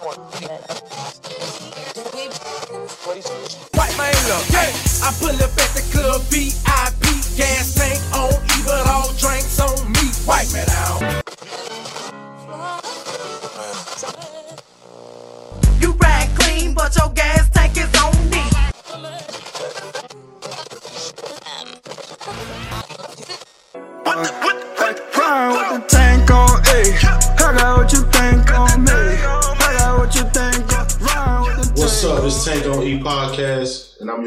White man up, yeah. I pull up at the club, VIP,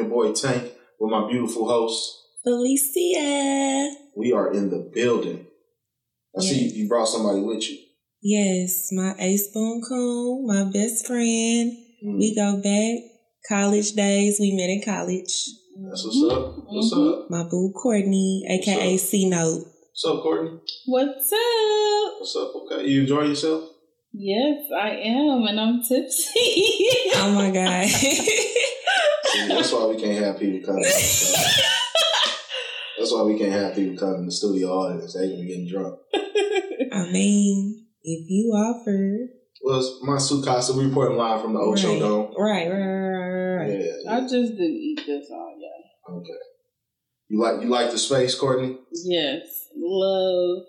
your boy Tank with my beautiful host. Felicia. We are in the building. I see you brought somebody with you. Yes, my A Spoon Coon, my best friend. Mm, We go back college days. We met in college. That's what's up. What's up? My boo Courtney, aka C Note. What's up, Courtney? What's up? What's up? Okay, you enjoy yourself? Yes, I am, and I'm tipsy. Oh my god. See, that's why we can't have people come. So, that's why we can't have people come in the studio audience. They gonna be getting drunk. I mean, if you offer, Well, it's my Sukasa. We reporting live from the Ocho right, Dome. right, right, right, right, Yeah, yeah. I just didn't eat this all yet. Okay. You like you like the space, Courtney? Yes, love,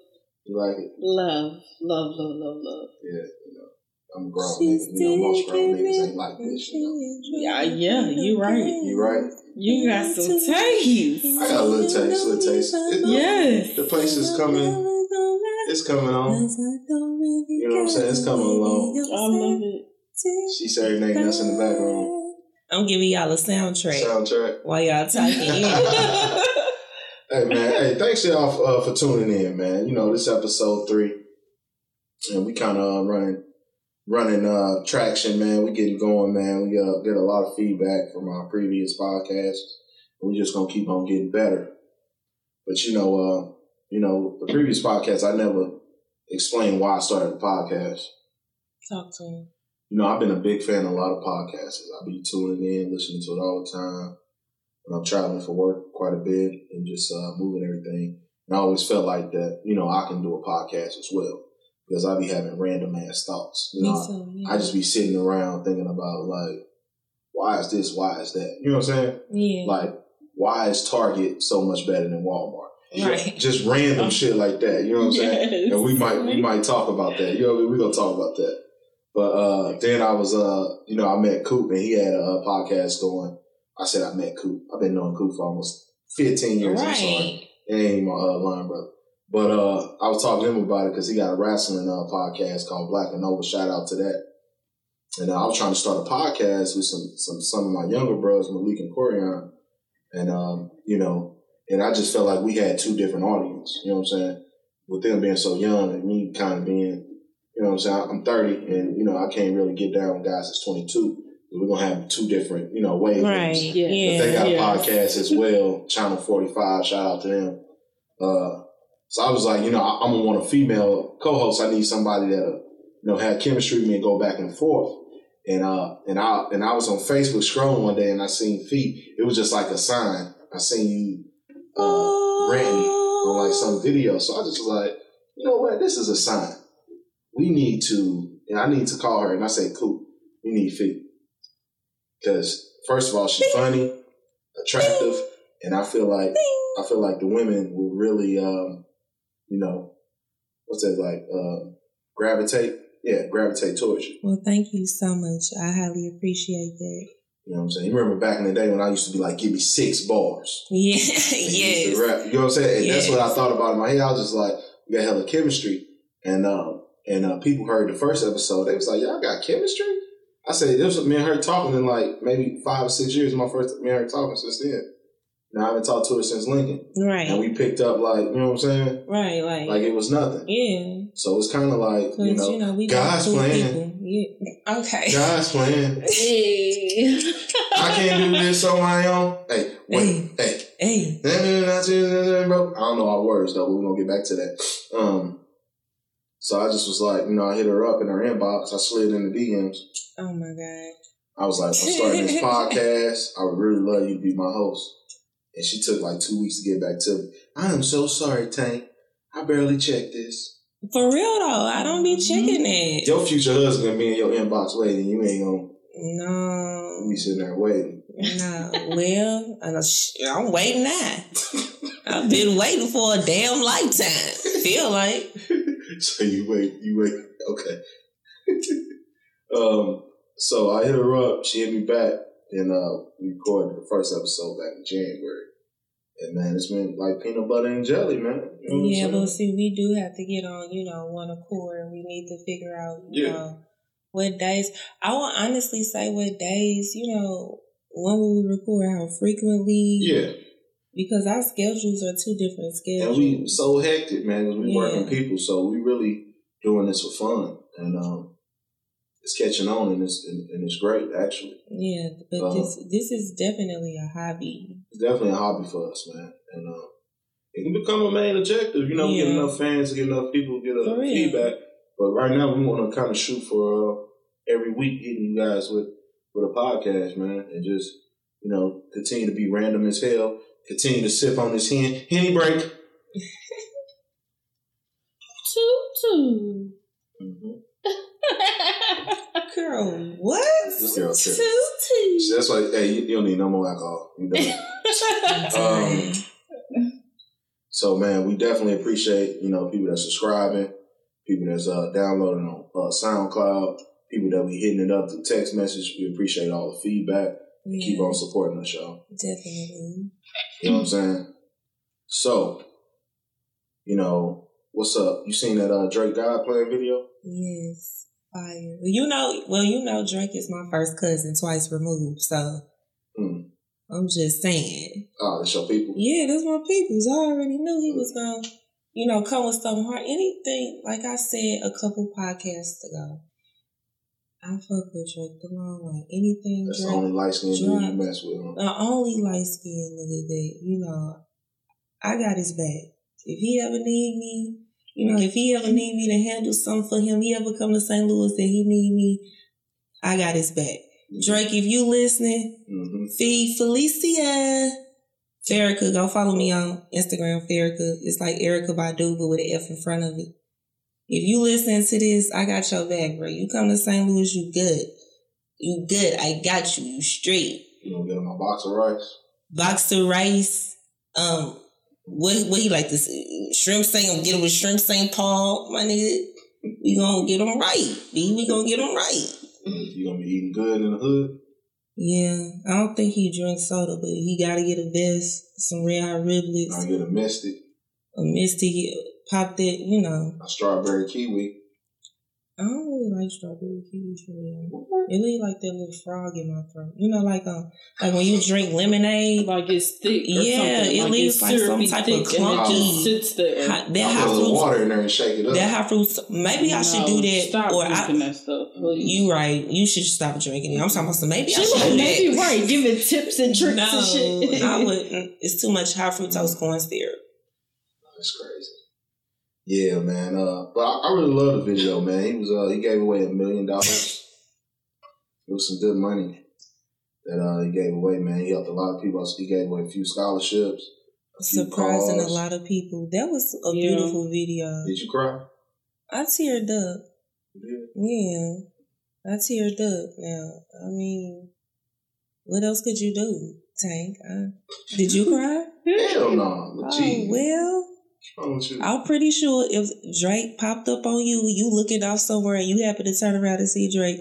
You like it? love, love, love, love, love. Yeah, you know. I'm a grown She's nigga. You know, most grown taking niggas ain't like this, you know. Yeah, yeah, you right. You right? You got some taste. I got a little taste, little taste. It- Yes. The place is coming. It's coming on. You know what I'm saying? It's coming along. I love it. She serenading us in the background. I'm giving y'all a soundtrack Soundtrack. while y'all talking. Hey man, hey, thanks y'all for, uh, for tuning in, man. You know this episode three, and we kind of uh, running, running uh, traction, man. We getting going, man. We uh, get a lot of feedback from our previous podcasts, and we just gonna keep on getting better. But you know, uh, you know, the previous podcast, I never explained why I started the podcast. Talk to him. You know, I've been a big fan of a lot of podcasts. I be tuning in, listening to it all the time. When I'm traveling for work quite a bit and just uh, moving everything. And I always felt like that, you know, I can do a podcast as well because I be having random ass thoughts. You know, too. yeah. I just be sitting around thinking about like, why is this? Why is that? You know what I'm saying? yeah. Like, why is Target so much better than Walmart? Right. Just random shit like that. You know what I'm saying? And we might we might talk about that. You know, what I mean? we're gonna talk about that. But uh, then I was uh, you know, I met Coop and he had a, uh podcast going. I said I met Coop. I've been knowing Coop for almost 15 years. I'm sorry, Right. it ain't my uh, line brother. But uh, I was talking to him about it because he got a wrestling uh, podcast called Black and Nova. Shout out to that. And uh, I was trying to start a podcast with some some some of my younger brothers, Malik and Corian, and um, you know, and I just felt like we had two different audiences. You know what I'm saying? With them being so young and me kind of being, you know what I'm saying? I'm 30 and, you know, I can't really get down with guys that's 22. We're going to have two different, you know, wavelengths. Right. Yeah. Yeah. But they got Yeah. podcasts as well, Channel 45, shout out to them. Uh, so I was like, you know, I, I'm going to want a female co-host. I need somebody that, uh, you know, had chemistry with me and go back and forth. And, uh, and I, and I was on Facebook scrolling one day and I seen feet. It was just like a sign. I seen you, uh, ranting on like some video. So I just was like, you know what? This is a sign. We need to, and I need to call her. And I say, cool, we need feet. Because first of all, she's funny, attractive, and I feel like I feel like the women will really, um, you know, what's that like? Uh, gravitate, yeah, gravitate towards you. Well, thank you so much. I highly appreciate that. You know what I'm saying? You remember back in the day when I used to be like, give me six bars. Yeah. Yes. rap. You know what I'm saying? And that's what I thought about in my head. I was just like, we got hella chemistry. And um, and uh, people heard the first episode. They was like, y'all got chemistry? I say this was me and her talking in like maybe five or six years. My first me and her talking since then. Now I haven't talked to her since Lincoln. Right. And we picked up like, you know what I'm saying? right. Like. Like it was nothing. yeah. So it's kind of like, you know, you know, we guys got cool playing. people. Yeah. Okay. God's playing. Hey. I can't do this on my own. Hey, wait, hey. Hey. Bro, I don't know our words though, we're gonna get back to that. Um, so I just was like, you know, I hit her up in her inbox. I slid in the DMs. Oh my God. I was like, I'm starting this podcast. I would really love you to be my host. And she took like two weeks to get back to me. I am so sorry, Tank. I barely checked this. For real though, I don't be mm-hmm. checking that. Your future husband be in your inbox waiting. You ain't gonna No, be sitting there waiting. no. Well, I know, sh- I'm waiting now. I've been waiting for a damn lifetime. Feel like. so you wait, you wait. Okay. um. So I hit her up. She hit me back, and uh, we recorded the first episode back in January. And man, it's been like peanut butter and jelly, man. You know Yeah, but see, we do have to get on, you know, one accord, and we need to figure out, you Yeah. know, what days. I will honestly say what days, you know, when will we record, how frequently. yeah. Because our schedules are two different schedules. And we so hectic, man, because we Yeah. working people. So we really doing this for fun, and um, it's catching on, and it's and, and it's great actually. yeah, but Uh, this this is definitely a hobby. It's definitely a hobby for us, man, and um, it can become a main objective. You know, we get enough fans, get enough people, get a feedback. But right now, we want to kind of shoot for uh, every week hitting you guys with with a podcast, man, and just you know continue to be random as hell. Continue to sip on this hen henny break. Toot toot. Mm-hmm. Girl, what? This girl tripping. Toot toot. That's why, hey, you, you don't need no more alcohol. You don't. Um, so, man, we definitely appreciate you know people that's subscribing, people that's uh, downloading on uh, SoundCloud, people that we hitting it up through text message. We appreciate all the feedback. Yeah, Keep on supporting us, y'all. definitely. You know what I'm saying? So, you know, what's up? You seen that uh, Drake God playing video? Yes, fire. You know, well, you know, Drake is my first cousin, twice removed. So Hmm. I'm just saying. Oh, that's your people. Yeah, that's my people's. I already knew he was gonna, you know, come with something hard. Anything, like I said a couple podcasts ago, I fuck with Drake the long way. Anything That's the only light skinned dude you Drake. mess with. Huh? the only light skinned nigga that, you know, I got his back. If he ever need me, you know, if he ever need me to handle something for him, he ever come to St. Louis that he need me, I got his back. Drake, if you listening, hmm Fee Felicia. Farrakha, go follow me on Instagram, Farrakha. It's like Erykah Badu, but with an F in front of it. If you listen to this, I got your back, bro. You come to St. Louis, you good. You good. I got you. You straight. You gonna get him a box of rice? Boxer rice. Um, what what he like this shrimp Saint? I'm get him with shrimp Saint Paul, my nigga. We gonna get him right. B. We gonna get him right. You gonna be eating good in the hood? Yeah, I don't think he drinks soda, but he gotta get a vest, some red hot riblets. gonna get a Mistic, a misty pop it, you know. a strawberry kiwi. I don't really like strawberry kiwi for real. It leave like that little frog in my throat. You know, like um, like when you drink lemonade, Like it's thick. Or Yeah, something. it like leaves like some syrupy type of thick and it clunky- sits there. hot, that I hot put a little fruit, water in there and shake it up. that hot fruit. Maybe I should do that, Stop or drinking I. that stuff. please. You right. You should stop drinking it. I'm talking about some. Maybe I She should like, do maybe that. right, giving tips and tricks No, and shit. I wouldn't. It's too much high fructose corn syrup. That's crazy. Yeah, man. Uh, but I, I really love the video, man. He was uh, he gave away a million dollars. It was some good money that uh, he gave away, man. He helped a lot of people. He gave away a few scholarships. a few Surprising a lot of people. That was a Yeah. beautiful video. Did you cry? I teared up. You Yeah, I teared up. Now, I mean, what else could you do, Tank? Uh, did you cry? Hell no. oh Gee, well, wrong? I'm pretty sure if Drake popped up on you, you looking off somewhere, and you happen to turn around and see Drake,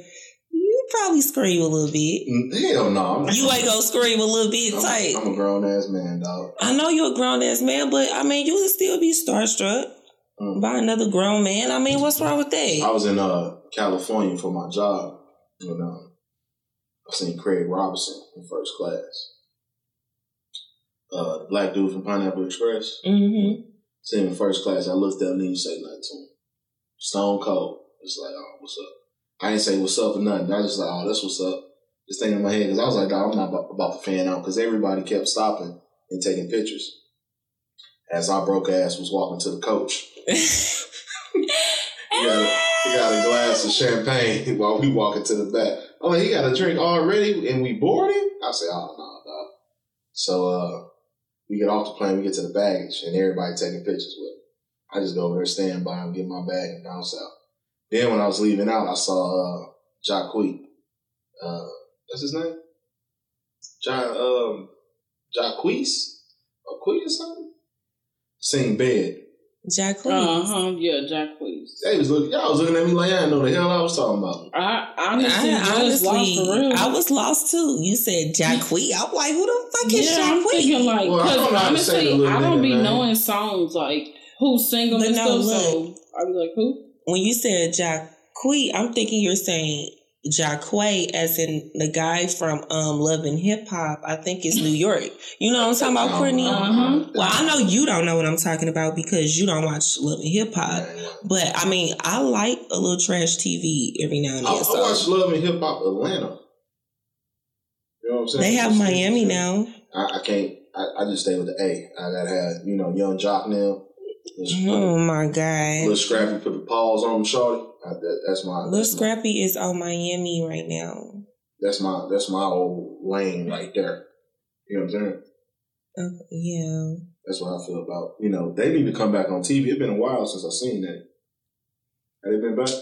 you probably scream a little bit. Mm, Hell no. You ain't gonna scream a little bit, I'm, Tank. I'm a grown ass man, dog. I know you're a grown ass man, but I mean, you would still be starstruck Mm. by another grown man. I mean, what's wrong with that? I was in uh, California for my job, and um, I seen Craig Robinson in first class. Uh, the black dude from Pineapple Express. Mm-hmm. Him in first class. I looked up and didn't say nothing to him. Stone cold. It's like, oh, what's up? I didn't say what's up or nothing. I just like, oh, that's what's up. Just thinking in my head because I was like, I'm not about, to fan out because everybody kept stopping and taking pictures. As our broke ass was walking to the coach. He got, a, he got a glass of champagne while we walking to the back. I'm like, he got a drink already and we boarding? I say, oh, no, dog. So uh, we get off the plane, we get to the baggage, and everybody taking pictures with him. I just go over there, stand by him, get my bag, and bounce out. Then when I was leaving out, I saw uh, Jacquees. Uh, what's his name? John, um, Jacquees? Or Queen or something? Sing bed. Jack Uh huh. Yeah, Jack, please. They was looking, y'all was looking at me like I didn't know the hell I was talking about. I honestly I, just lost the real. I was lost too. You said Jacquees. I'm like, who the fuck is yeah, I'm thinking like, Well, I because don't know how to say honestly, I don't be name. knowing songs like who's sing them But and no, stuff. So. I be like, who? When you said Jacquees, I'm thinking you're saying Jacquees as in the guy from um Love and Hip Hop. I think it's New York. You know what I'm talking about, Courtney? Uh-huh. Well, I know you don't know what I'm talking about because you don't watch Love and Hip Hop. But I mean, I like a little trash TV every now and then. I So watched Love and Hip Hop Atlanta. You know what I'm saying? they have Just- Miami now. I, I can't. I, I just stay with the A. I gotta have you know Young Joc now. Little, Oh my god! little. Scrappy put the paws on him, shorty. I, that, that's my. Little That's my, Scrappy is on Miami right now. that's my. That's my old lane right there. You know what I'm saying? Uh, yeah. That's what I feel about. You know, they need to come back on TV. It's been a while since I've seen that. Have they been back?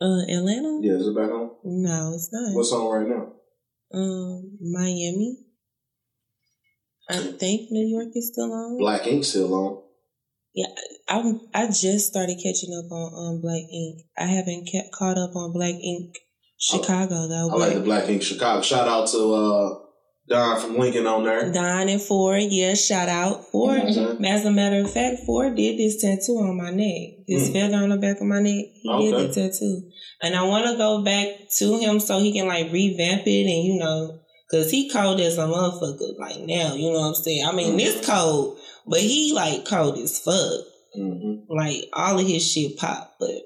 Uh, Atlanta? Yeah, is it back on? No, it's not. What's on right now? Um, Miami. I think New York is still on. Black Ink still on. I I just started catching up on um Black Ink. I haven't kept caught up on Black Ink Chicago though. I like the Black Ink Chicago. Shout out to uh, Don from Lincoln on there. Don and Phor, yeah, shout out Phor. Mhm. As a matter of fact, Phor did this tattoo on my neck. This Mm. feather on the back of my neck. He Okay. did the tattoo. And I want to go back to him so he can like revamp it and, you know, because he cold as a motherfucker like now. You know what I'm saying? I mean, Mhm. this cold, but he like cold as fuck. Mm-hmm. Like all of his shit pop. But,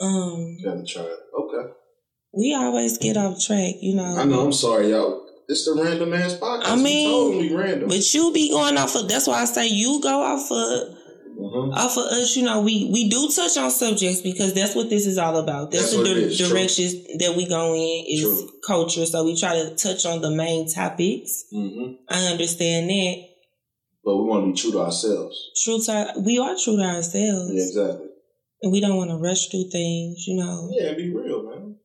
um, Gotta try it. Okay. we always get off track, you know. I know. I'm sorry, y'all. It's the random ass podcast. I mean, totally random. But you be going off of, that's why I say you go off of, Mhm. off of us, you know, we we do touch on subjects because that's what this is all about. That's, That's the di- is, true. directions that we go in is True. culture. So we try to touch on the main topics. Mhm. I understand that. But we want to be true to ourselves. True to we are true to ourselves, Yeah, exactly. and we don't want to rush through things. You know, Yeah, be real, man.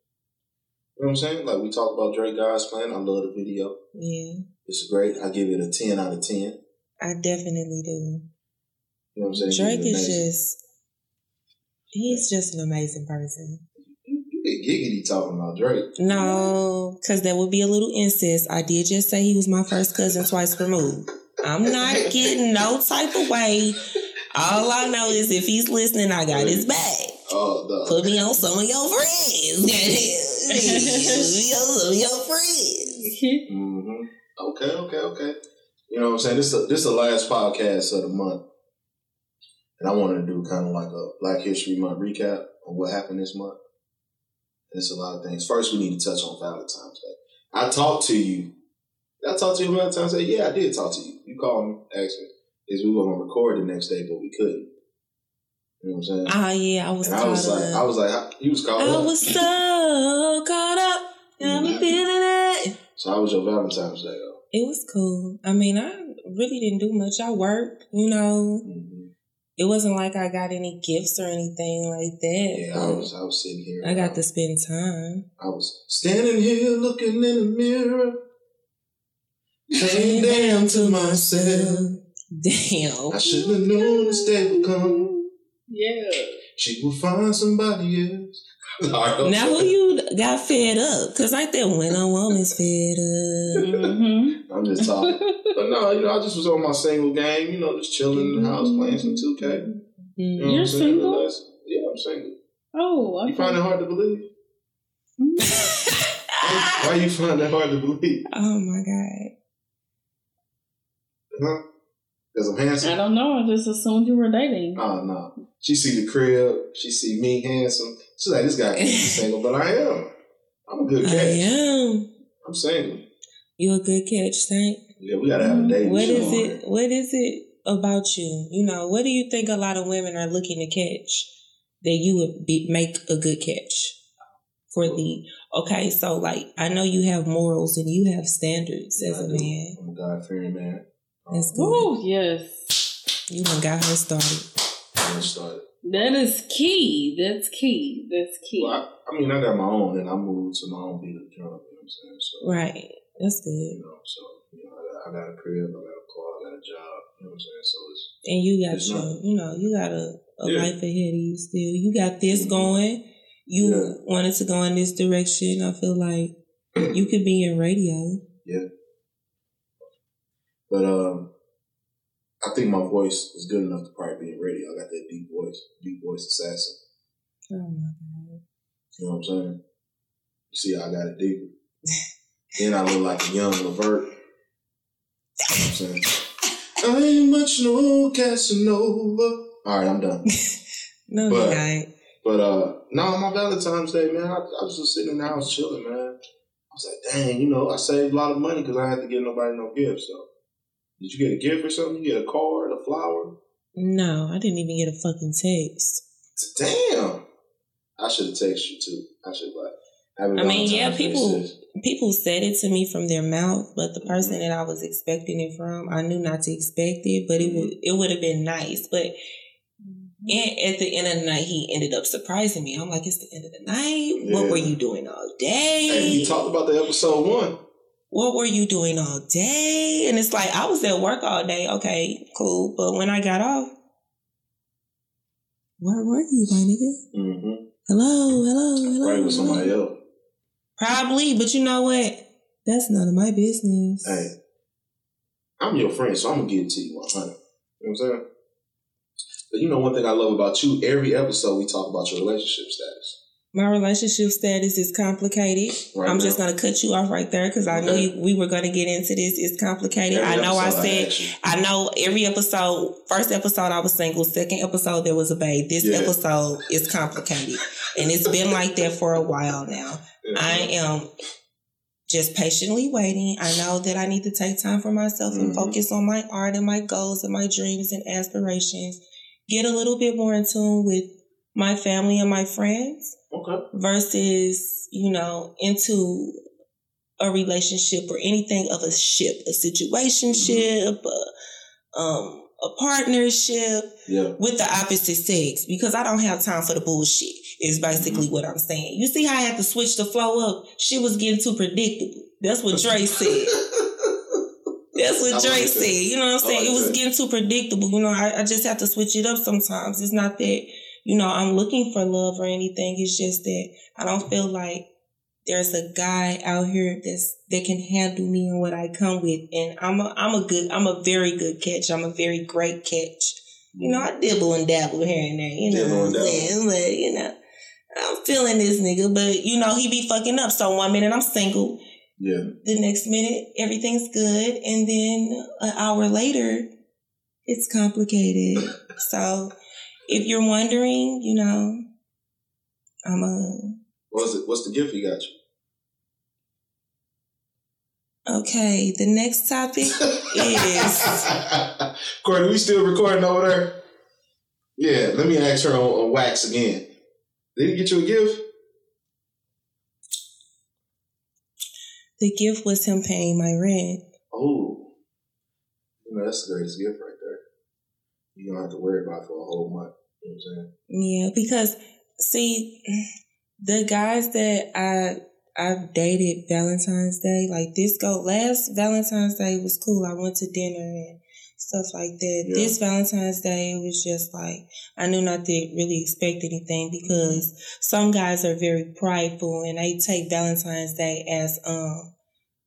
You know what I'm saying? Like we talked about Drake God's plan. I love the video. yeah, It's great. I give it a ten out of ten. I definitely do. You know what I'm saying? Drake is just. He's just an amazing person. You you get giggity talking about Drake. No, because that would be a little incest. I did just say he was my first cousin twice removed. I'm not getting no type of way. All I know is if he's listening, I got his back. Oh, the Put me on some of your friends. Put me on some of your friends. hmm Okay, okay, okay. You know what I'm saying? This is this is the last podcast of the month, and I wanted to do kind of like a Black History Month recap on what happened this month. There's a lot of things. First, we need to touch on Valentine's Day. I talked to you. Did I talked to you on Valentine's Day? Yeah, I did talk to you. You called me, asked me, is we were gonna record the next day, but we couldn't. You know what I'm saying? Oh yeah, I was and I caught was like, I was like, you was caught I up. was so caught up. I'm feeling it. so how was your Valentine's Day though? It was cool. I mean, I really didn't do much. I worked, you know. Mhm. It wasn't like I got any gifts or anything like that. Yeah, I was I was sitting here. I got to spend time. I was standing here looking in the mirror, saying damn to myself. Damn. I should have known this day would come. Yeah. She will find somebody else. Now who you got fed up? Cause like that when a woman's fed up. Mm-hmm. I'm just talking. but no, you know, I just was on my single game, you know, just chilling in the house playing some 2K. You know Mm. what You're single? Relax. Yeah, I'm single. Oh, I You find it hard to believe? Why you find that hard to believe? oh my god. Huh? Because I'm handsome? I don't know. I just assumed you were dating. Oh no. She see the crib. She see me handsome. She's like, this guy can't be single, but I am. I'm a good catch. I am. I'm single. You a good catch, Saint. Yeah, we gotta have a mm, date. What is it? What is it about you? You know, what do you think a lot of women are looking to catch that you would be, make a good catch for the? Okay, so like I know you have morals and you have standards as a man. I'm a God fearing man. That's good. Oh, yes. You done got her started. when started. That is key. That's key. That's key. Well, I, I mean, I got my own, and I moved to my own beat of drum. You know what I'm saying? So, Right. That's good. you know, so you know, I got, I got a crib, I got a car, I got a job. You know what I'm saying? So it's And you got your, not- you know, you got a, a Yeah. life ahead of you still. You got this Mhm. going. You Yeah. wanted to go in this direction. I feel like you could be in radio. But um, I think my voice is good enough to probably be in radio. I got that deep voice, deep voice assassin. Oh my God. You know what I'm saying? You see I got it deeper. then I look like a young Levert. You know what I'm saying? I ain't much no Casanova. All right, I'm done. No, But- you ain't. But uh, no, on my Valentine's Day, man, I, I was just sitting in the house chilling, man. I was like, dang, you know, I saved a lot of money because I had to get nobody no gifts. So, did you get a gift or something? You get a card, a flower? No, I didn't even get a fucking text. Damn. I should have texted you too. I should like. Happy I mean, yeah, people- sis. People said it to me from their mouth, but the person mm-hmm. that I was expecting it from, I knew not to expect it, but it mm-hmm. would it would have been nice. But mm-hmm. and at the end of the night, he ended up surprising me. I'm like, it's the end of the night. What Yeah. were you doing all day? Hey, you talked about the episode one. What were you doing all day? And it's like, I was at work all day. Okay, cool. But when I got off, where were you, my nigga? Mm-hmm. Hello, hello, hello. Right with somebody else. Probably, but you know what? That's none of my business. Hey, I'm your friend, so I'm gonna give it to you 100. You know what I'm saying? But you know one thing I love about you. Every episode we talk about your relationship status. My relationship status is complicated. Right I'm now. just gonna cut you off right there because I knew you, we were gonna get into this. It's complicated. Every I know I said you. I know every episode, first episode I was single, second episode there was a babe. This Yeah. episode is complicated. and it's been like that for a while now. I am just patiently waiting. I know that I need to take time for myself and Mhm. focus on my art and my goals and my dreams and aspirations. Get a little bit more in tune with my family and my friends Okay. versus, you know, into a relationship or anything of a ship, a situationship, a, um, a partnership Yeah. with the opposite sex because I don't have time for the bullshit. Is basically what I'm saying. You see how I had to switch the flow up? She was getting too predictable. That's what Dre said. That's what Dre like said. You know what I'm saying? like it was that. getting too predictable. You know, I, I just have to switch it up sometimes. It's not that, you know, I'm looking for love or anything. It's just that I don't feel like there's a guy out here that's that can handle me and what I come with. And I'm a I'm a good I'm a very good catch. I'm a very great catch. You know, I dibble and dabble here and there, you know Dibble what I'm saying? But you know, I'm feeling this nigga, but you know, he be fucking up. So one minute I'm single, Yeah. the next minute everything's good, and then an hour later, it's complicated. so if you're wondering, you know, I'm a What's it? What's the gift he got you? okay. The next topic is Courtney, we still recording over there? Yeah, let me ask her on, on wax again. Did he get you a gift? the gift was him paying my rent. Oh, you know, that's the greatest gift right. You don't have to worry about it for a whole month. You know what I'm saying? Yeah, because see, the guys that I I've dated Valentine's Day, like this go last Valentine's Day was cool. I went to dinner and stuff like that. Yeah. This Valentine's Day it was just like I knew not to really expect anything because some guys are very prideful and they take Valentine's Day as um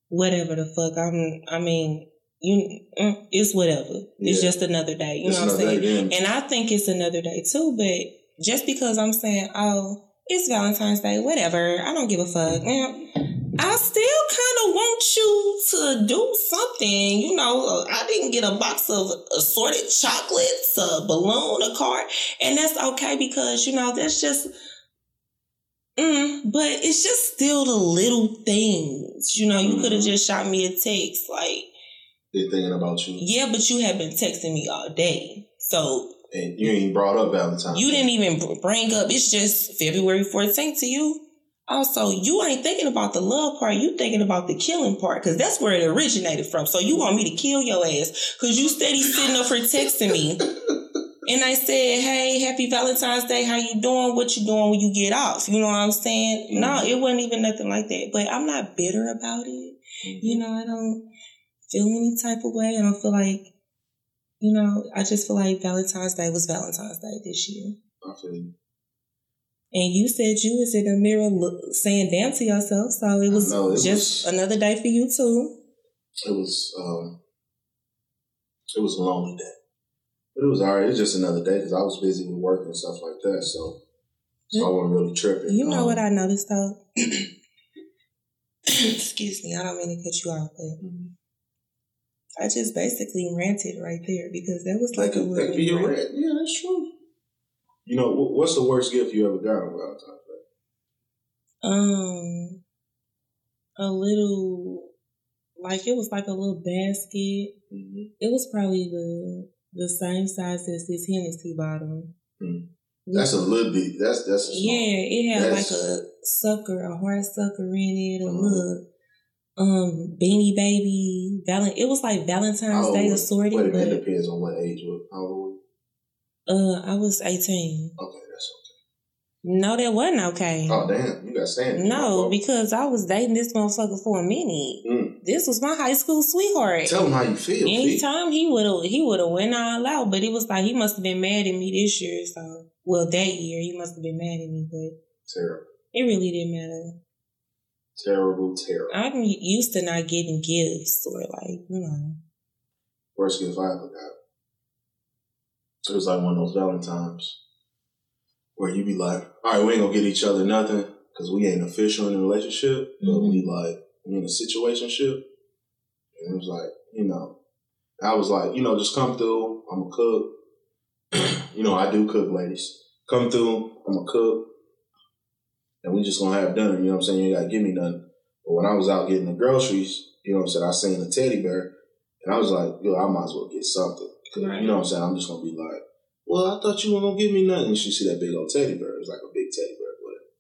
whatever the fuck. I'm I mean you mm, it's whatever. It's Yeah. just another day. You It's know what I'm saying? day, And I think it's another day too, but just because I'm saying, oh, it's Valentine's Day, whatever, I don't give a fuck. Man, I still kind of want you to do something. You know, I didn't get a box of assorted chocolates, a balloon, a card, and that's okay because, you know, that's just, mm, but it's just still the little things. You know, you could have Mhm. just shot me a text like, They thinking about you, yeah, but you have been texting me all day. So and you ain't brought up Valentine's. You didn't even bring up. It's just February 14th to you. Also, you ain't thinking about the love part. You thinking about the killing part because that's where it originated from. So you want me to kill your ass because you steady sitting up here texting me and I said, "Hey, happy Valentine's Day. How you doing? What you doing when you get off? You know what I'm saying? Mm-hmm. No, it wasn't even nothing like that. But I'm not bitter about it. You know, I don't feel any type of way. I don't feel like, you know, I just feel like Valentine's Day was Valentine's Day this year. I feel you. And you said you was in the mirror look, saying damn to yourself, so it was know, it just was- another day for you too. It was um, it was a lonely day, but it was alright. It was just another day because I was busy with work and stuff like that, so so I wasn't really tripping. You know Um, what I noticed though? Excuse me, I don't mean to cut you off, but I just basically ranted right there because that was That like a could, that little could be your rant. rant. Yeah, that's true. You know, what's the worst gift you ever got on Valentine's Day? Um, a little, like it was like a little basket. Mm-hmm. It was probably the the same size as this Hennessy bottle. Hmm. That's a little bit. That's that's a. Yeah, it had That's- like a sucker, a hard sucker in it, a Mhm. little um beanie baby. Valen- it was like Valentine's Day Wait a minute, it depends on what age. What, how old? uh, I was eighteen. Okay, that's okay. No, that wasn't okay. Oh damn, you got standing. no, because I was dating this motherfucker for a minute. Mm. This was my high school sweetheart. Tell him how you feel. Anytime he would have he would have went all out, but it was like he must have been mad at me this year. So well that year he must have been mad at me, but Terrible, it really didn't matter. Terrible, terrible. I'm used to not getting gifts or like you know. Worst gift I ever got. It was like one of those Valentines where you be like, all right, we ain't gonna get each other nothing because we ain't official in a relationship, but Mhm. we like we in a situationship. And it was like, you know, I was like, you know, just come through. I'm a cook. you know, I do cook, ladies. Come through. I'm a cook, and we just gonna have dinner. You know what I'm saying? You ain't gotta give me nothing. But when I was out getting the groceries, you know what I'm saying? I seen a teddy bear, and I was like, yo, I might as well get something. 'Cause, Right. You know what I'm saying? I'm just gonna be like, well, I thought you were gonna give me nothing. And she see that big old teddy bear. It's like a big teddy bear, whatever.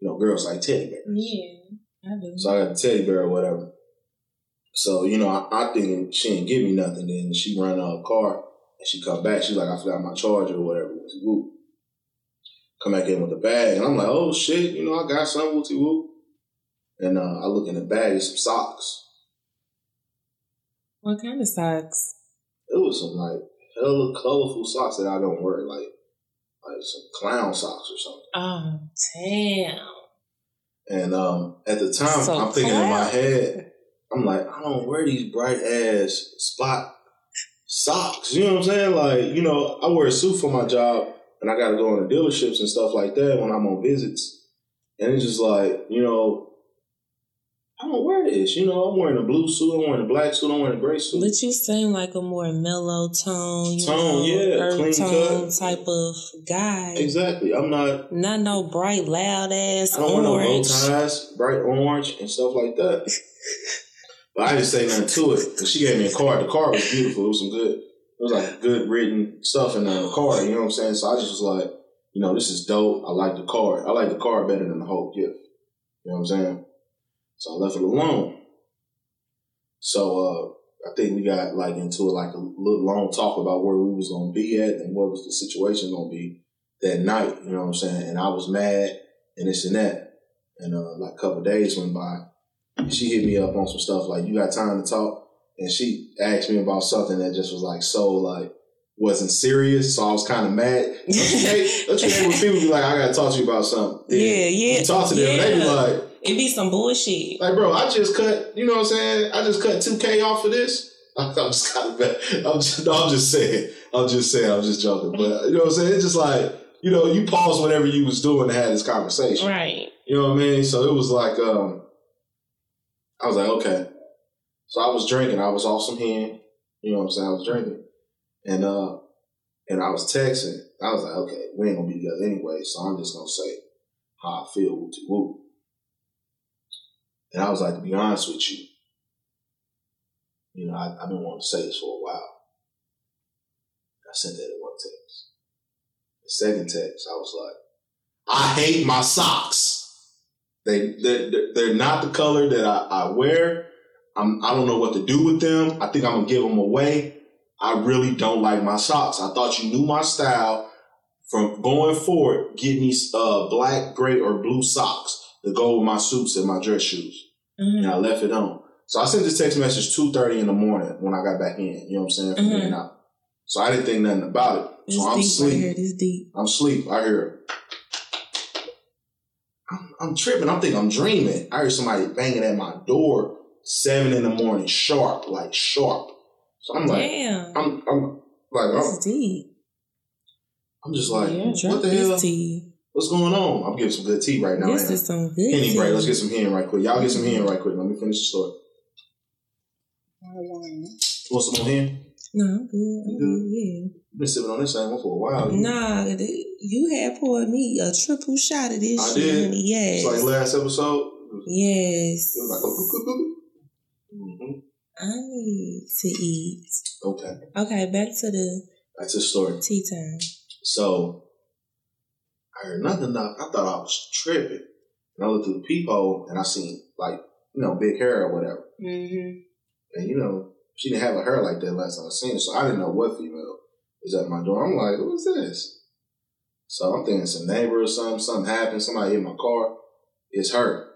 You know, girls like teddy bears. Yeah, I do. So I got the teddy bear or whatever. So, you know, I, I thinking she didn't give me nothing. Then she run out of the car and she come back. She's like, I forgot my charger or whatever. Whoop. Come back in with the bag. And I'm like, oh shit, you know, I got some wooty whoop. And uh, I look in the bag, it's some socks. What kind of socks? It was some like hella colorful socks that I don't wear, like like some clown socks or something. Oh damn! And um, at the time, So I'm thinking in my head, I'm like, I don't wear these bright ass spot socks. You know what I'm saying? Like, you know, I wear a suit for my job, and I got to go into dealerships and stuff like that when I'm on visits. And it's just like, you know, I don't wear this. You know, I'm wearing a blue suit, I'm wearing a black suit, I'm wearing a gray suit. But you seem like a more mellow tone, you Tone, know, yeah, clean tone cut. type of guy. Exactly. I'm not. Not no bright, loud ass I don't wear no bow orange. ties, bright orange, and stuff like that. but I didn't say nothing to it because she gave me a card. The card was beautiful. It was some good. It was like good written stuff in the card. You know what I'm saying? So I just was like, you know, this is dope. I like the card. I like the card better than the whole gift. You know what I'm saying? So I left it alone. So uh, I think we got like into like a little long talk about where we was gonna be at and what was the situation gonna be that night. You know what I'm saying? And I was mad and this and that. And uh, like a couple days went by, she hit me up on some stuff like, "You got time to talk?" And she asked me about something that just was like so like wasn't serious. So I was kind of mad. Don't you hate, don't you hate when people be like, "I gotta talk to you about something"? Yeah, yeah. You talk to them, and they be like. It be some bullshit. Like, bro, I just cut, you know what I'm saying? I just cut 2K off of this. I'm just kind of bad. I'm just, no, I'm just saying. I'm just saying. I'm just joking. But, you know what I'm saying? It's just like, you know, you pause whatever you was doing to have this conversation. Right. You know what I mean? So it was like, um, I was like, okay. So I was drinking. I was off some hand. You know what I'm saying? I was drinking. And, uh, and I was texting. I was like, okay, we ain't gonna be together anyway. So I'm just gonna say how I feel. Woo woo. And I was like, to be honest with you, you know, I, I've been wanting to say this for a while. I sent that in one text. The second text, I was like, I hate my socks. They they're, they're not the color that I, I wear. I'm I don't know what to do with them. I think I'm gonna give them away. I really don't like my socks. I thought you knew my style. From going forward, get me uh, black, gray, or blue socks to go with my suits and my dress shoes. Mhm. And I left it on. So I sent this text message two thirty in the morning when I got back in. You know what I'm saying? From Mhm. out. So I didn't think nothing about it. This So I'm deep right. This deep. I'm asleep. I hear. I'm, I'm tripping. I'm thinking I'm dreaming. I hear somebody banging at my door seven in the morning, sharp, like sharp. So I'm like, Damn. I'm, I'm like, This I'm, is deep. I'm just like, Yeah. what the hell? tea. What's going on? I'm getting some good tea right now. This ain't I? is some good Henny tea. break. Let's get some hen right quick. Y'all get some hen right quick. Let me finish the story. Want some more hen? No, I'm good. I'm You good. Yeah. You've been sipping on this same one for a while. You- Nah, th- you had poured me a triple shot of this I shit, did. Yes. It's like last episode. It yes. it was like a I need to eat. Okay. Okay, back to the That's the story. tea time. So I heard nothing. I, I thought I was tripping. And I looked through the peephole and I seen like, you know, big hair or whatever. Mm-hmm. And you know, she didn't have a hair like that last time I seen her. So I didn't know what female was at my door. I'm like, who's this? So I'm thinking some neighbor or something, something happened, somebody hit my car. It's her.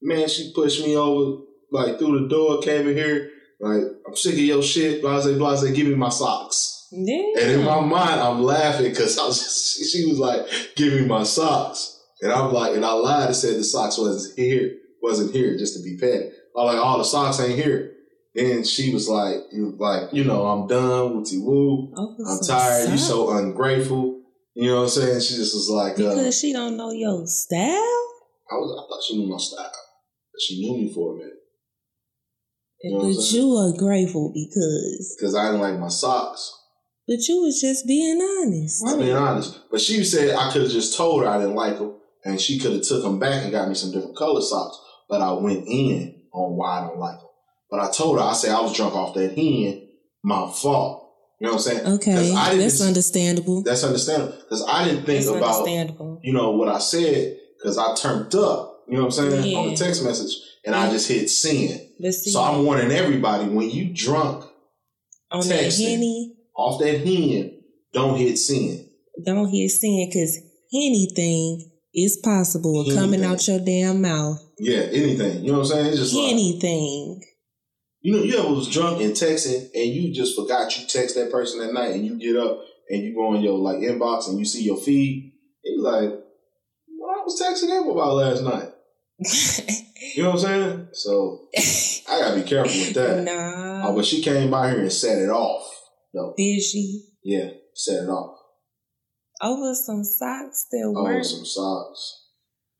Man, she pushed me over like through the door, came in here, like, I'm sick of your shit, blase, blase, give me my socks. Damn. And in my mind, I'm laughing because I was, she was like, "Give me my socks," and I'm like, and I lied and said the socks wasn't here, wasn't here, just to be petty. I'm like, "All the socks ain't here." Then she was like, "You like, you know, I'm done with woo. Over I'm some tired. You so ungrateful." You know what I'm saying? She just was like, uh, Because she don't know your style? I was, I thought she knew my style, she knew me for a minute You know but you are grateful because. because I didn't like my socks. But you was just being honest. I'm being honest. But she said I could have just told her I didn't like them, and she could have took them back and got me some different color socks. But I went in on why I don't like them. But I told her, I said I was drunk off that hen, my fault. You know what I'm saying? Okay, I didn't- that's understandable. That's understandable because I didn't think That's about understandable. you know what I said because I turned up. You know what I'm saying Yeah. on the text message, and I just hit send. So I'm warning everybody when you drunk on that henny, off that hen, don't hit send. don't hit sin because anything is possible coming out your damn mouth. Yeah, anything. You know what I'm saying? It's just like, Anything. You know, you ever was drunk and texting and you just forgot you text that person that night and you get up and you go on your like inbox and you see your feed. And you like, what I was texting him about last night. You know what I'm saying? So I gotta be careful with that. nah. Oh, but she came by here and set it off. No, Did she? yeah, set it off. Over some socks that work. some socks.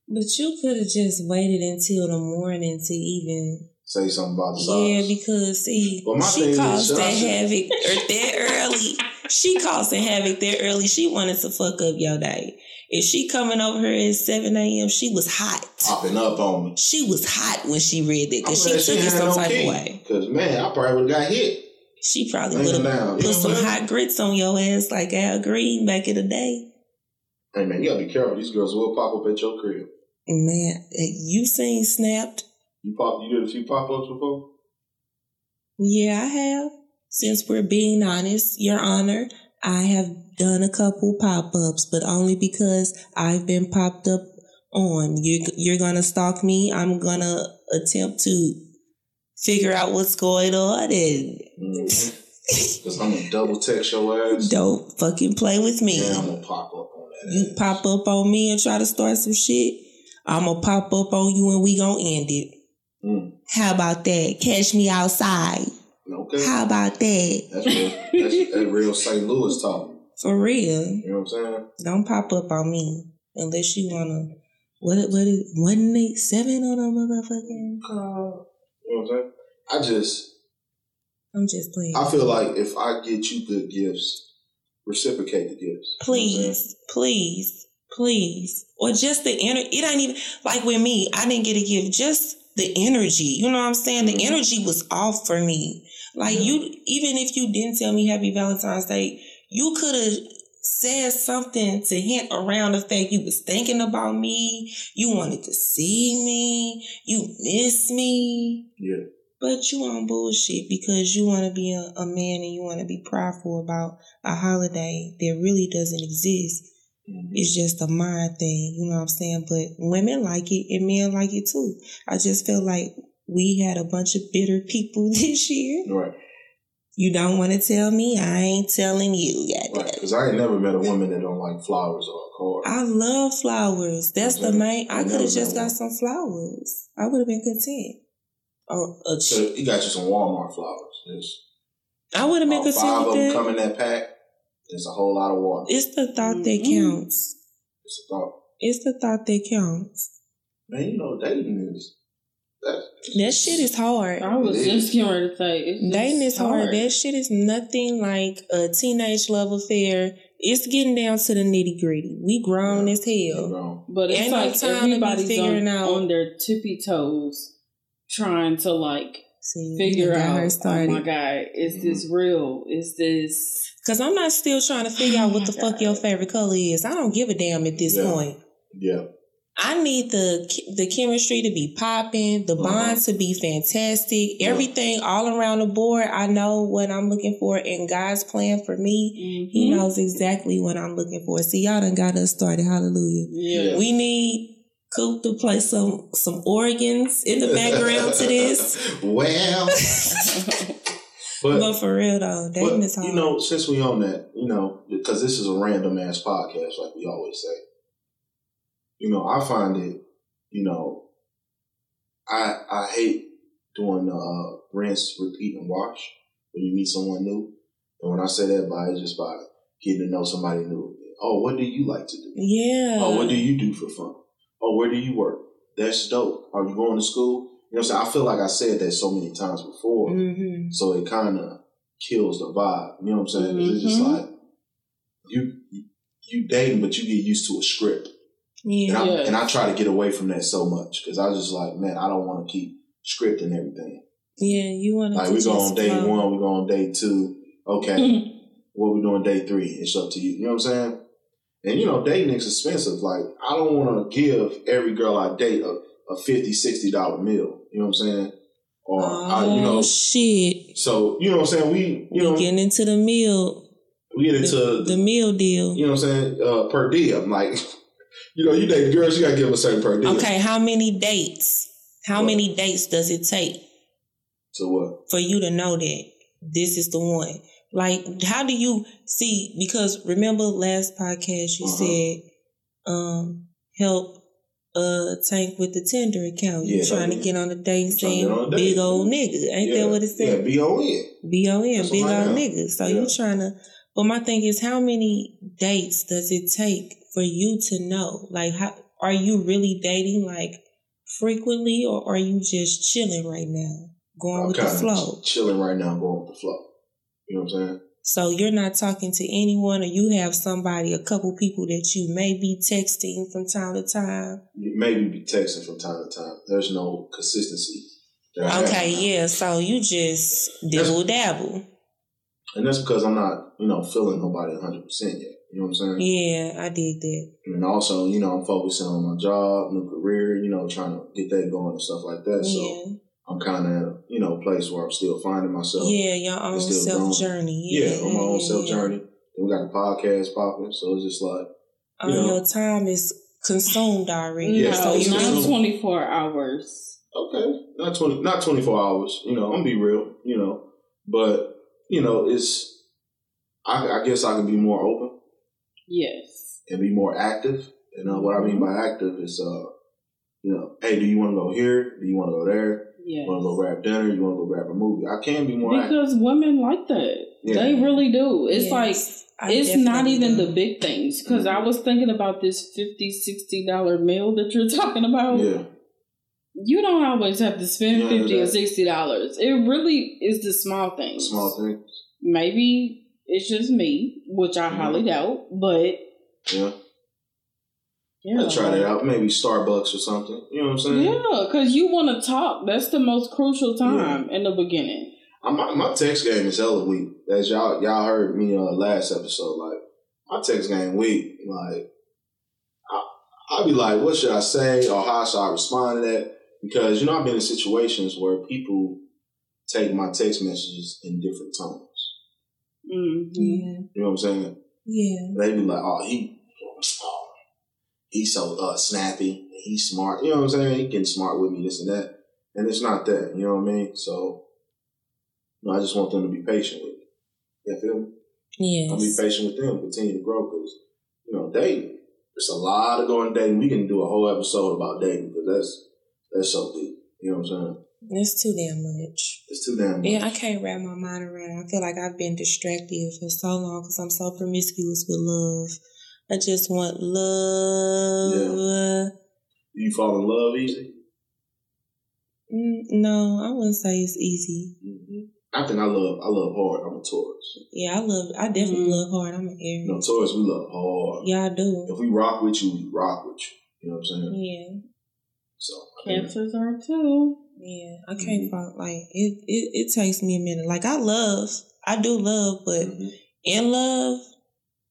But you could have just waited until the morning to even. Say something about the socks. Yeah, because see, Well, she caused that havoc or er, that early. She caused that havoc that early. She wanted to fuck up your day. If she coming over here at seven a.m., she was hot. Popping up on me. She was hot when she read that because she took it some type key. of way. Cause man, I probably would have got hit. She probably would have. Put some hot grits on your ass like Al Green back in the day. Hey man, you gotta be careful. These girls will pop up at your crib. Man, eh, you seen Snapped? You pop. You did a few pop ups before. Yeah, I have. Since we're being honest, Your Honor, I have done a couple pop ups, but only because I've been popped up on. You're, you're gonna stalk me. I'm gonna attempt to figure out what's going on and Mm-hmm. Cause I'm gonna double text your ass. don't fucking play with me. Yeah, I'm gonna pop up on that. You ass. pop up on me and try to start some shit, I'm gonna pop up on you and we gonna end it. Mm. How about that? Catch me outside. Okay. How about that? That's real. That's, that's real St. Louis talk. For real. You know what I'm saying? Don't pop up on me unless you wanna. What it- what is one eight seven on a motherfucking call? You know what I'm saying? I just I'm just playing. I feel like if I get you good gifts, reciprocate the gifts. You know what I'm saying? please, please, please, or just the energy. It ain't even like with me. I didn't get a gift. Just the energy. You know what I'm saying? The mm-hmm. energy was off for me. Like you, even if you didn't tell me Happy Valentine's Day, you could have said something to hint around the fact you was thinking about me. You wanted to see me. You miss me. Yeah. But you on bullshit because you want to be a, a man and you want to be prideful about a holiday that really doesn't exist. Mhm. It's just a mind thing, you know what I'm saying? But women like it and men like it too. I just feel like we had a bunch of bitter people this year. Right. You don't want to tell me, I ain't telling you. Yet. Right. Because I ain't never met a woman that don't like flowers or a card. I love flowers. That's the main. I I could have just got one. some flowers. I would have been content. Or a So ch- you got you some Walmart flowers. There's I would have been about five content of with them come in that pack. There's a whole lot of water. It's the thought that Mhm. counts. It's a thought. It's the thought that counts. Man, you know, dating is that. That shit is hard. I was just getting ready to say it's Dating is hard. hard. That shit is nothing like a teenage love affair. It's getting down to the nitty gritty. We grown Yeah. as hell. know, But it's Ain't no like time to be everybody's figuring on, out- on their tippy toes, trying to like See, figure out. Oh my god, is Mm-hmm. this real? Is this? Cause I'm not still trying to figure out Oh what my the fuck your favorite color is. I don't give a damn at this Yeah. point. yeah. I need the the chemistry to be popping, the bond to be fantastic, Yeah. everything all around the board. I know what I'm looking for, and God's plan for me, He Mhm. knows exactly what I'm looking for. See, y'all done got us started. Hallelujah. Yeah. We need Coop to play some some organs in the background to this. well, but, But for real though, but is hard. you know, since we on that, you know, because this is a random ass podcast, like we always say. You know, I find it. You know, I I hate doing the uh, rinse, repeat, and wash when you meet someone new. And when I say that by it's just by getting to know somebody new. Oh, what do you like to do? yeah. Oh, what do you do for fun? Oh, where do you work? That's dope. Are you going to school? You know what I'm saying? I feel like I said that so many times before. hmm So it kind of kills the vibe. You know what I'm saying? 'Cause It's just Mhm. like you you dating, but you get used to a script, and, Yeah. I, Yes. and I try to get away from that so much because I was just like, man, I don't want to keep scripting everything. Yeah. You want Like to we go on day flow. one, we go on day two. Okay, what we doing day three? It's up to you. You know what I'm saying? And you know, dating is expensive. Like I don't want to give every girl I date a, a 50 60 dollar meal. You know what I'm saying? Or I, you know, oh shit. so you know what I'm saying? We you know getting into the meal, we get into the, the meal deal. you know what I'm saying uh, per diem. Like you know, you date girls, you gotta give them a certain per diem. Okay, how many dates? How What? many dates does it take So what? for you to know that this is the one? Like, how do you see? Because remember last podcast you Uh-huh. said, um, help uh tank with the Tinder account. You Yeah, trying to get on a date to saying get on a date. big old nigga. Ain't yeah, that what it Yeah, said? B O N. B O N, big old nigga. So Yeah. you trying to, but my thing is, how many dates does it take for you to know? Like, how are you really dating like frequently, or are you just chilling right now, going I'm with the flow? chilling right now, going with the flow. You know what I'm saying? So you're not talking to anyone, or you have somebody, a couple people that you may be texting from time to time. You maybe be texting from time to time. There's no consistency. have. Okay, yeah. So you just dibble dabble. And that's because I'm not, you know, feeling nobody 100% yet. You know what I'm saying? Yeah, I did that. And also, you know, I'm focusing on my job, new career, you know, trying to get that going and stuff like that. So Yeah, I'm kind of you know, place where I'm still finding myself. yeah. Your own it's still self growing. journey. Yeah, on my own yeah, self journey. Then we got the podcast popping. So it's just like, oh, You know. your time is consumed already. Yeah, no, so you it's not just- twenty four hours. okay, not 20, not 24 hours, you know, I'm gonna be real, you know, but, you know, it's, I, I guess I can be more open Yes. and be more active. And know, what I mean by active is, uh, you know, hey, do you want to go here? Do you want to go there? Yes. You want to go grab dinner? You want to go grab a movie? I can be more active. Because women like that. Yeah. They really do. It's Yes, like I it's not even do. the big things. Because I was thinking about this 50 60 dollar meal that you're talking about. Yeah, You don't always have to spend Yeah, fifty or sixty dollars. It really is the small things. small things. Maybe it's just me, which I Mhm. highly doubt. But Yeah, yeah, I try that out. Maybe Starbucks or something. You know what I'm saying? Yeah, because you want to talk. That's the most crucial time in the beginning. My, my text game is hella weak. As y'all y'all heard me uh, last episode, like my text game weak. Like I I'll be like, what should I say or how should I respond to that? Because you know I've been in situations where people take my text messages in different tones. Mhm. Yeah. You know what I'm saying? Yeah. They be like, oh, he, oh, he's so uh, snappy. He's smart. You know what I'm saying? He getting smart with me, this and that. And it's not that. You know what I mean? So, you know, I just want them to be patient with me. You feel me? Yes. I'll be patient with them, continue to grow because, you know, dating. There's a lot of going dating. We can do a whole episode about dating because that's that's so deep. You know what I'm saying? It's too damn much. It's too damn much. Yeah, I can't wrap my mind around. I feel like I've been distracted for so long because I'm so promiscuous with love. I just want love. Do you fall in love easy? Mm, no, I wouldn't say it's easy. hmm I think I love I love hard. I'm a Taurus. Yeah, I love. I definitely Mhm. love hard. I'm an You know, Aries. Taurus, we love hard. Yeah, I do. If we rock with you, we rock with you. You know what I'm saying? Yeah, So I think Cancers are too. yeah. I Mm-hmm. can't fall. Like it, it. It takes me a minute. Like I love. I do love, but Mhm. in love,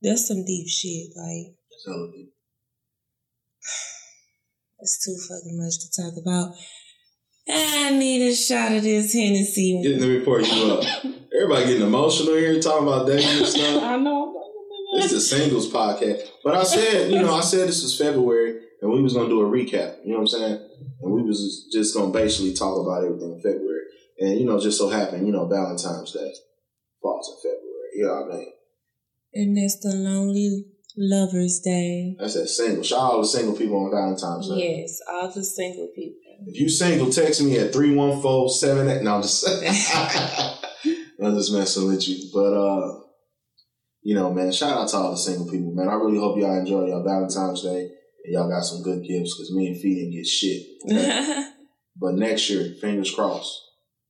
that's some deep shit. Like It's hella deep. it's too fucking much to talk about. I need a shot of this Hennessy. Getting the report you up. Everybody getting emotional here talking about dating and stuff. I know. It's the singles podcast. But I said, you know, I said this was February and we was gonna do a recap. You know what I'm saying? And we was just gonna basically talk about everything in February. And you know, just so happened, you know, Valentine's Day falls in February. You know what I mean? And that's the Lonely Lovers Day. That's that single. Shout out to the single people on Valentine's Day. Yes, all the single people. If you single, text me at 314 No, I'm just I'm just messing with you. But uh, you know, man, shout out to all the single people, man. I really hope y'all enjoy your Valentine's Day and y'all got some good gifts because me and Fee didn't get shit. okay? but next year, fingers crossed.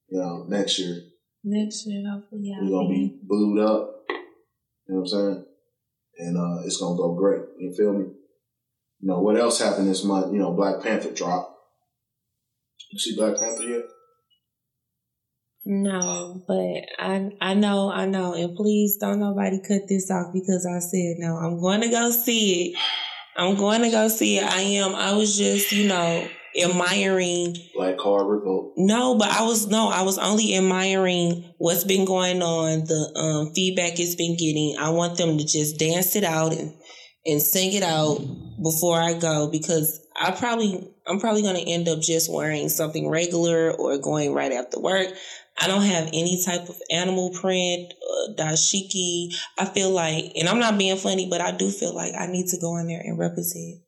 You know, next year Next year, hopefully, we're gonna be be. booed up. You know what I'm saying? And uh, it's gonna go great. You feel me? You know what else happened this month? You know, Black Panther dropped. You see Black Panther yet? No, but I I know I know, and please don't nobody cut this off because I said no. I'm going to go see it. I'm going to go see it. I am. I was just you know admiring. Black Card Revolt. No, but I was no. I was only admiring what's been going on. The um, feedback it's been getting. I want them to just dance it out and and sing it out before I go because I probably I'm probably going to end up just wearing something regular or going right after work. I don't have any type of animal print, uh, dashiki. I feel like, and I'm not being funny, but I do feel like I need to go in there and represent.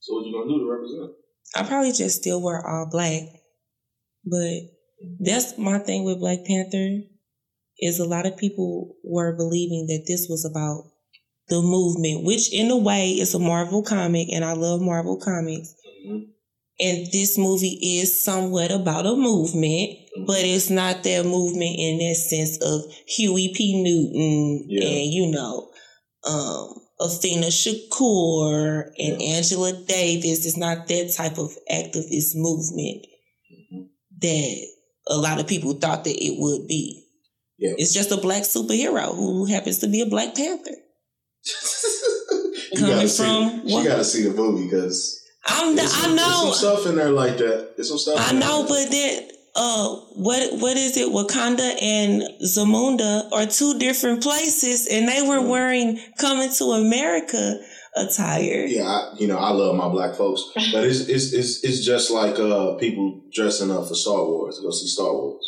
So what you gonna do to represent? I probably just still wear all black, but that's my thing with Black Panther is a lot of people were believing that this was about the movement, which in a way is a Marvel comic, and I love Marvel comics. Mhm. And this movie is somewhat about a movement, but it's not that movement in that sense of Huey P. Newton Yeah. and, you know, um, Afeni Shakur and Yeah. Angela Davis. It's not that type of activist movement Mhm. that a lot of people thought that it would be. Yeah. It's just a black superhero who happens to be a Black Panther. you Coming gotta see from what? You gotta see the movie because I'm, I there's some know, stuff in there like that. There's some stuff. I in there know, like but then uh, what what is it? Wakanda and Zamunda are two different places, and they were wearing coming to America attire. Yeah, I, you know, I love my black folks, but it's it's it's, it's just like uh, people dressing up for Star Wars to go see Star Wars.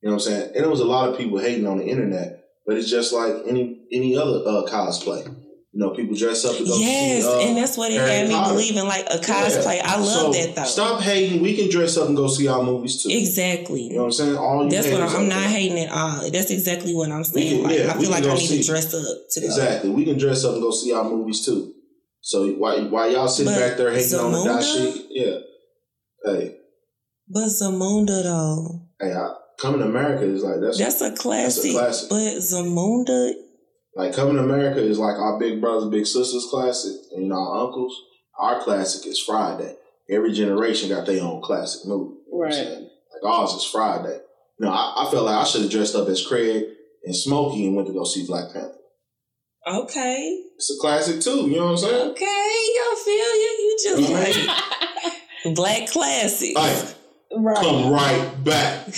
You know what I'm saying? And there was a lot of people hating on the internet, but it's just like any any other uh, cosplay. You know, people dress up to go Yes, see. And that's what it had me believing, like a cosplay. I love So, that though. Stop hating. We can dress up and go see our movies too. Exactly. You know what I'm saying? All you That's what I'm, I'm not hating at all. That's exactly what I'm saying. can- like yeah, I feel like I need see. to dress up to. Exactly. We can dress up and go see our movies too. So why why y'all sitting But back there hating on the Zamunda? dashi? Yeah. Hey, But Zamunda though, hey, I, coming to America is like that's, that's a classic. classic. But Zamunda, like coming to America is like our big brothers, big sisters classic, and you know our uncles. Our classic is Friday. Every generation got their own classic movie. You know Right. Like ours is Friday. You know, I, I felt like I should have dressed up as Craig and Smokey and went to go see Black Panther. okay, It's a classic too. You know what I'm saying? okay, I feel you. You just like black classic. Right. come right back.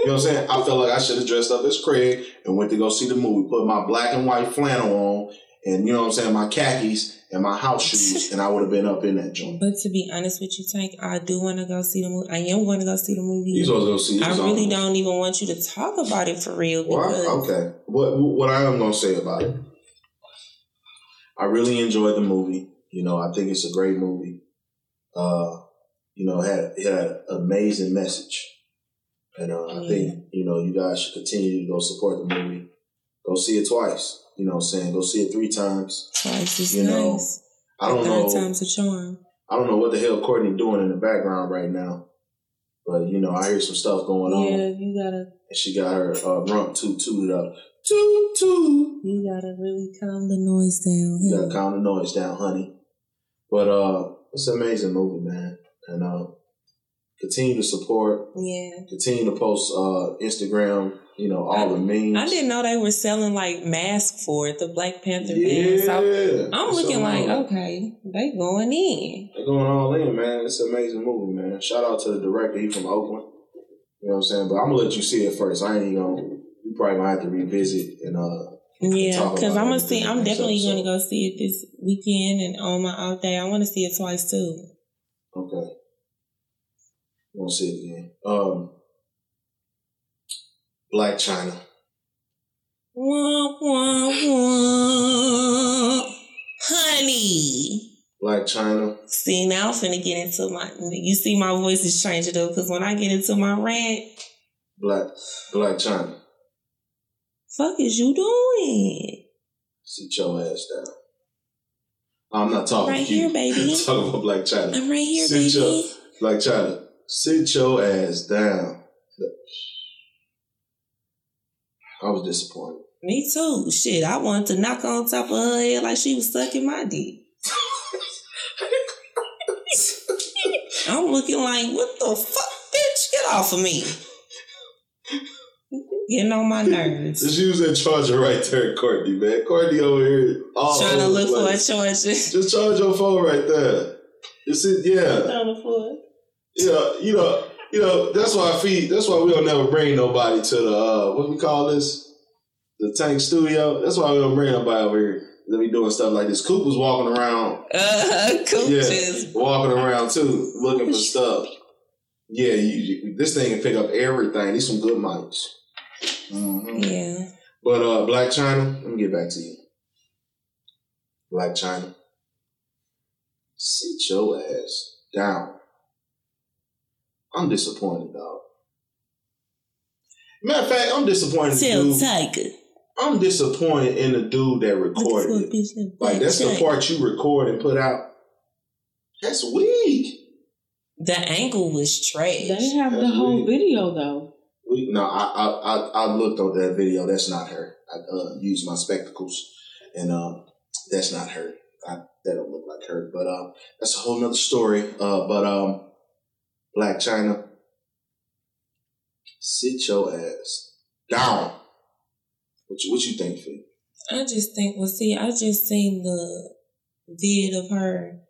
You know what I'm saying? I felt like I should have dressed up as Craig and went to go see the movie. Put my black and white flannel on, and you know what I'm saying, my khakis and my house shoes, and I would have been up in that joint. But to be honest with you, Tank, I do want to go see the movie. I am going to go see the movie. You supposed to go see. I really on- don't even want you to talk about it for real Well, okay. What what I am gonna say about it? I really enjoyed the movie. You know, I think it's a great movie. Uh, you know, it had had an amazing message, and uh, I think you know you guys should continue to go support the movie. Go see it twice. You know, what I'm saying go see it three times. twice is You know, nice. I don't know. time's a charm. I don't know what the hell Courtney doing in the background right now, but you know, I hear some stuff going on, Yeah, you gotta and she got her uh, rump toot tooted up, toot toot. you gotta really calm the noise down. You gotta calm the noise down, honey. But uh, it's an amazing movie, man, and uh, continue to support, Yeah. continue to post uh Instagram, you know, all the memes. I didn't know they were selling like masks for it, the Black Panther Yeah, masks. So I'm looking so like, okay, they going in. They're going all in, man. It's an amazing movie, man. Shout out to the director. He from Oakland. You know what I'm saying? But I'm gonna let you see it first. I ain't even gonna. You probably gonna have to revisit and uh. Yeah, because I'm gonna see. I'm definitely episode. gonna go see it this weekend and on my off day. I want to see it twice too. Okay. Won't see it again. Um. Blac Chyna. Wah, wah, wah. Honey. Blac Chyna. See, now I'm finna get into my. You see, my voice is changing though, because when I get into my rant, Black Blac Chyna. fuck is you doing? Sit your ass down. I'm not talking Right to you. here, baby. I'm talking about Blac Chyna. I'm right here, Sit baby. your Blac Chyna. Sit your ass down. I was disappointed. Me too. Shit, I wanted to knock on top of her head like she was sucking my dick. I'm looking like, what the fuck, bitch? Get off of me. Getting on my nerves. Just use that charger right there, Courtney, man. Courtney over here. All Trying to over look the for a charger. Just charge your phone right there. You see, yeah. To Yeah, you know, you know, that's why I feed that's why we don't never bring nobody to the uh what we call this? The tank studio. That's why we don't bring nobody over here. Let me doing stuff like this. Coop was walking around, Uh, coaches. yeah, walking around too, looking for stuff. Yeah, you, you- this thing can pick up everything. These some good mics. Mhm. Yeah. But uh, Blac Chyna, let me get back to you. Blac Chyna, sit your ass down. I'm disappointed, dog. Matter of fact, I'm disappointed. in the dude. Tyga. I'm disappointed in the dude that Looking for a recorded it. Like that's the part you record and put out. That's weak. The angle was trash. They have the whole weird. video though. We no, I I I, I looked on that video. That's not her. I uh, used my spectacles, and um, that's not her. I, that don't look like her. But um, that's a whole nother story. Uh, but um, Blac Chyna, sit your ass down. What you what you think, Fee? I just think, well, see, I just seen the vid of her,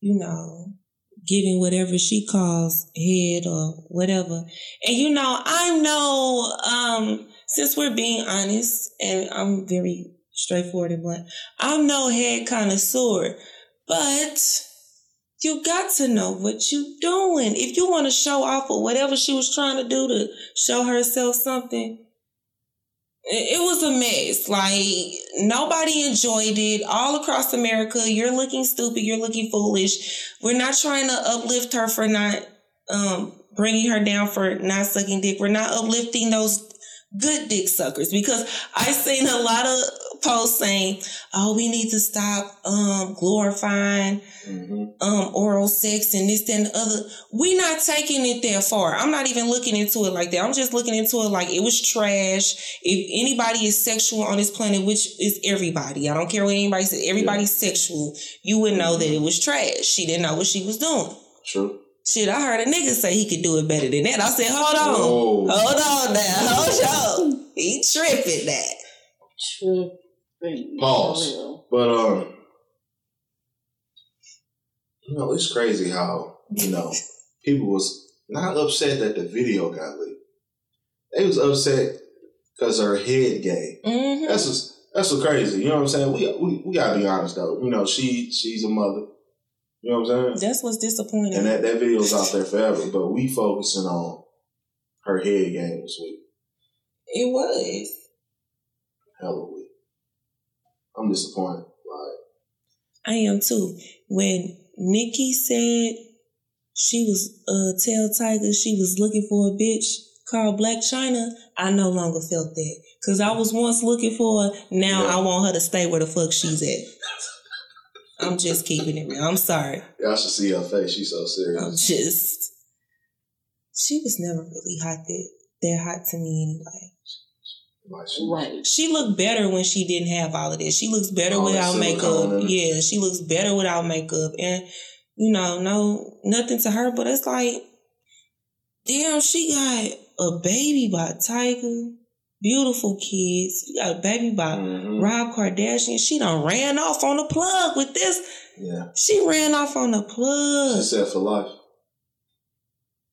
you know, giving whatever she calls head or whatever. And, you know, I know, um, since we're being honest, and I'm very straightforward and blunt, I'm no head connoisseur, but you got to know what you're doing. If you want to show off or whatever she was trying to do to show herself something, it was a mess. Like nobody enjoyed it. All across America, you're looking stupid. You're looking foolish. We're not trying to uplift her for not um, bringing her down for not sucking dick. We're not uplifting those good dick suckers because I've seen a lot of posts saying, "Oh, we need to stop um, glorifying." Mm-hmm. um oral sex and this that, and the other. We're not taking it that far. I'm not even looking into it like that. I'm just looking into it like it was trash. If anybody is sexual on this planet, which is everybody, I don't care what anybody says, everybody's sexual, you would know that it was trash. She didn't know what she was doing. True. Shit, I heard a nigga say he could do it better than that. I said, hold on. Oh. Hold on now. Hold on. He tripping that. Tripping. Pause. But um, you know, it's crazy how you know people was not upset that the video got leaked. they was upset because her head gay. hmm That's just, that's so crazy. You know what I'm saying? We we, we gotta be honest though. You know, she she's a mother. You know what I'm saying? That's what's disappointing. And that, that video's out there forever, but we focusing on her head game this week. it was. Hella week. I'm disappointed. Like, I am too. When Nikki said she was uh tell Tyga she was looking for a bitch called Blac Chyna, I no longer felt that. Cause I was once looking for her, now Yeah. I want her to stay where the fuck she's at. I'm just keeping it real. I'm sorry. y'all should see her face. She's so serious. I'm just she was never really hot that that hot to me anyway. Like, she, Right. She looked better when she didn't have all of this. She looks better without makeup. Yeah, she looks better without makeup. And you know, no nothing to her, but it's like, damn, she got a baby by Tyga, beautiful kids. She got a baby by Mhm. Rob Kardashian. She done ran off on the plug with this. Yeah. She ran off on the She plug. said for life.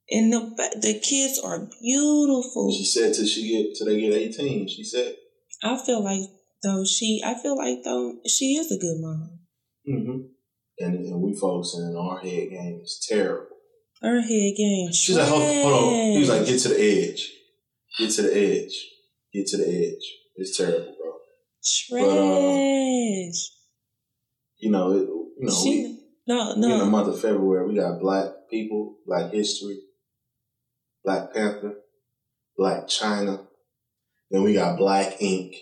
And the the kids are beautiful. She said till she get till they get 18. She said. I feel like though she, I feel like though she is a good mom. Mm-hmm. And, and we focusing on our head game is terrible. Her head game. She's like, hold, hold on. He was like, get to the edge. Get to the edge. Get to the edge. It's terrible, bro. trash. You know, it, you know, we, she, no, in the month of February, we got black people, black history, Black Panther, Blac Chyna, then we got Black Ink.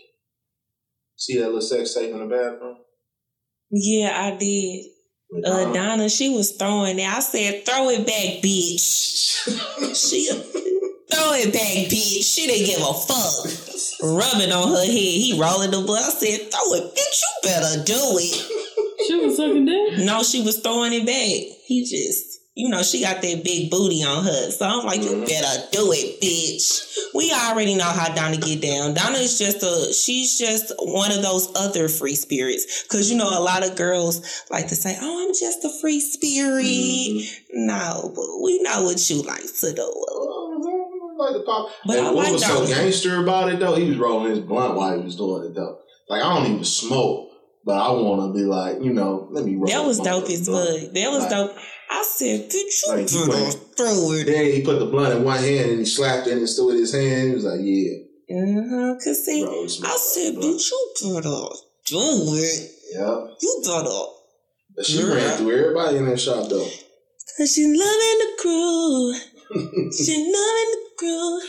See that little sex tape in the bathroom? Yeah, I did. Uh, Donna? Donna, she was throwing it. I said, throw it back, bitch. She throw it back, bitch. She didn't give a fuck. Rubbing on her head. He rolling the blood. I said, throw it, bitch. You better do it. She was sucking dick. No, she was throwing it back. He just, you know, she got that big booty on her. So I'm like, you Mhm. better do it, bitch. We already know how Donna get down. Donna is just a, she's just one of those other free spirits. Cause you know, a lot of girls like to say, oh, I'm just a free spirit. Mhm. No, but we know what you like to do. Like the pop. But and I what like was so gangster about it though? He was rolling his blunt while he was doing it though. Like I don't even smoke, but I want to be like, you know, let me roll. That was dope as fuck. That was Like, dope. I said, bitch, you Like, you better throw it. Then he put the blunt in one hand and he slapped it and stood with his hand. He was like, yeah, Uh-huh. Cause see, bro. I said, blunt. bitch, you better do it. Yeah, You better. but she Yeah. ran through everybody in that shop though. Cause she loving the crew. She loving the crew.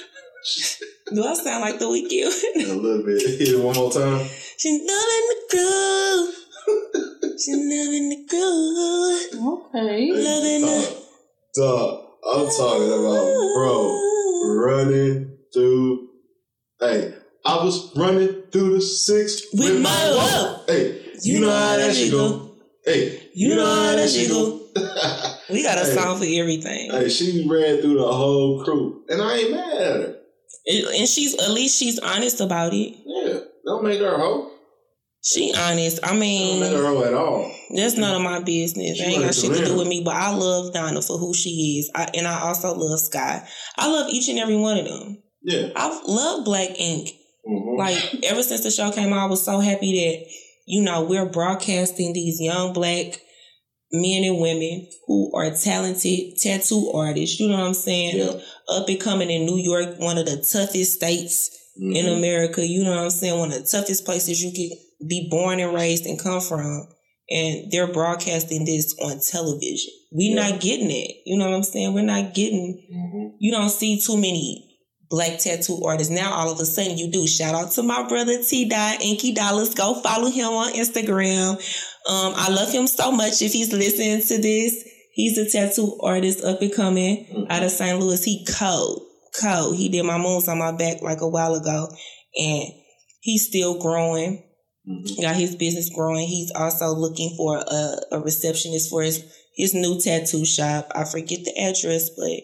Do I sound like the Weeknd? a little bit. Hit it one more time. she loving the crew. She loving the crew. Okay. Loving the Dog, dog, I'm talking about, bro, running through. Hey, I was running through the six With my love. Hey, you, know how that shit go. Hey, You know how that shit go. We got a Hey. song for everything. Hey, she ran through the whole crew, and I ain't mad at her. And she's at least she's honest about it. Yeah, don't make her a hoe. She honest. I her mean, a at all. that's none of my business. She It ain't got shit to do with me. But I love Donna for who she is, I, and I also love Sky. I love each and every one of them. Yeah. I love Black Ink. Mhm. Like ever since the show came out, I was so happy that you know we're broadcasting these young black men and women who are talented tattoo artists. You know what I'm saying? Yeah. Up and coming in New York, one of the toughest states in Mhm. America. You know what I'm saying? One of the toughest places you can be born and raised and come from. And they're broadcasting this on television. We're Yeah. not getting it. You know what I'm saying? We're not getting Mhm. you don't see too many black tattoo artists. Now all of a sudden you do. Shout out to my brother T Dot, Inky Dollars. Go follow him on Instagram. Um, I love him so much. If he's listening to this, he's a tattoo artist up and coming Mhm. out of St. Louis. He cold. Cold. He did my moons on my back like a while ago. And he's still growing. Mhm. Got his business growing. He's also looking for a, a receptionist for his, his new tattoo shop. I forget the address, but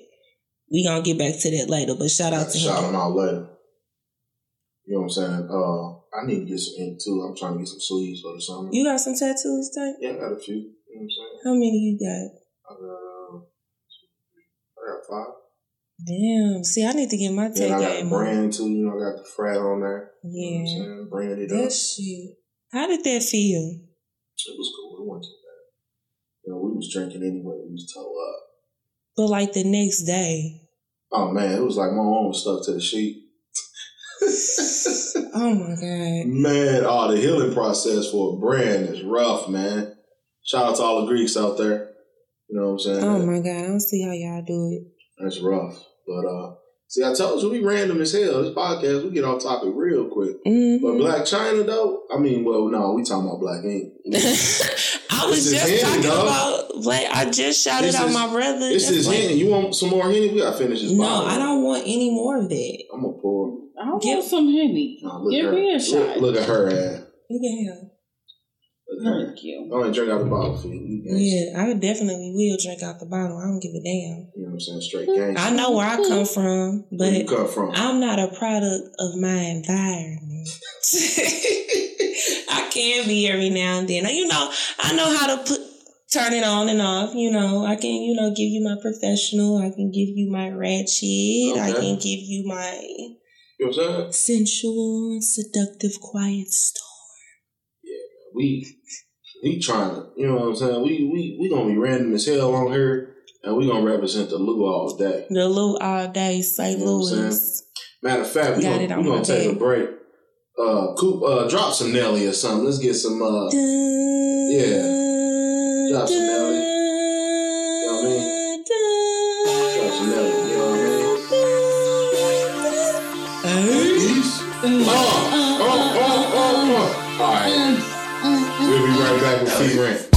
we gonna get back to that later. But shout out to Shout him. him out later. You know what I'm saying? Uh, I need to get some ink too. I'm trying to get some sleeves for the summer. You got some tattoos, Tank? Yeah, I got a few. You know what I'm saying? How many you got? I got, uh, I got five. Damn. See, I need to get my tech Then I got the brand too. You know, I got the frat on there. You know what I'm Yeah. saying? Branded up. That shit. How did that feel? It was cool. It wasn't too bad. You know, we was drinking anyway. We was toe up. But like the next day. Oh man, it was like my arm was stuck to the sheet. Oh my god. Man, oh, the healing process for a brand is rough, man. Shout out to all the Greeks out there. You know what I'm saying? Oh my god. I don't see how y'all do it. That's rough. But uh see I told you we random as hell. This podcast, we get off topic real quick. But Mhm. Blac Chyna though, I mean, well, no, we talking about Black Ink. I was just Henny, talking dog. about Black. I just shouted This out is- my brother. This That's is like- Henny. You want some more Henny? We gotta finish this No, bottle. I don't want any more of that. I'm gonna pour. I Give- want some Henny. Nah, Give at her. me a Look, shot. look at her ass. You. Look at her. Thank you. I only drink out the bottle for you. You. Yeah, I definitely will drink out the bottle. I don't give a damn. You know what I'm saying? Straight gangster. I know where I come from, Where you but come from? I'm not a product of my environment. I can be every now and then. You know, I know how to put turn it on and off. You know, I can, you know, give you my professional. I can give you my ratchet. I can give you my You know what I'm saying? sensual, seductive, quiet storm. Yeah, we we trying to, you know what I'm saying? We we we gonna be random as hell on here, and we gonna represent the Lou all day. The Lou all day, St. You know Louis. Matter of fact, we Got gonna, we gonna take a break. Uh, Coop, uh, drop some Nelly or something. Let's get some. Uh, Yeah. Drop some Nelly. You know what I mean? drop some Nelly. You know what I mean? Oh, oh, oh. Back with T Rant.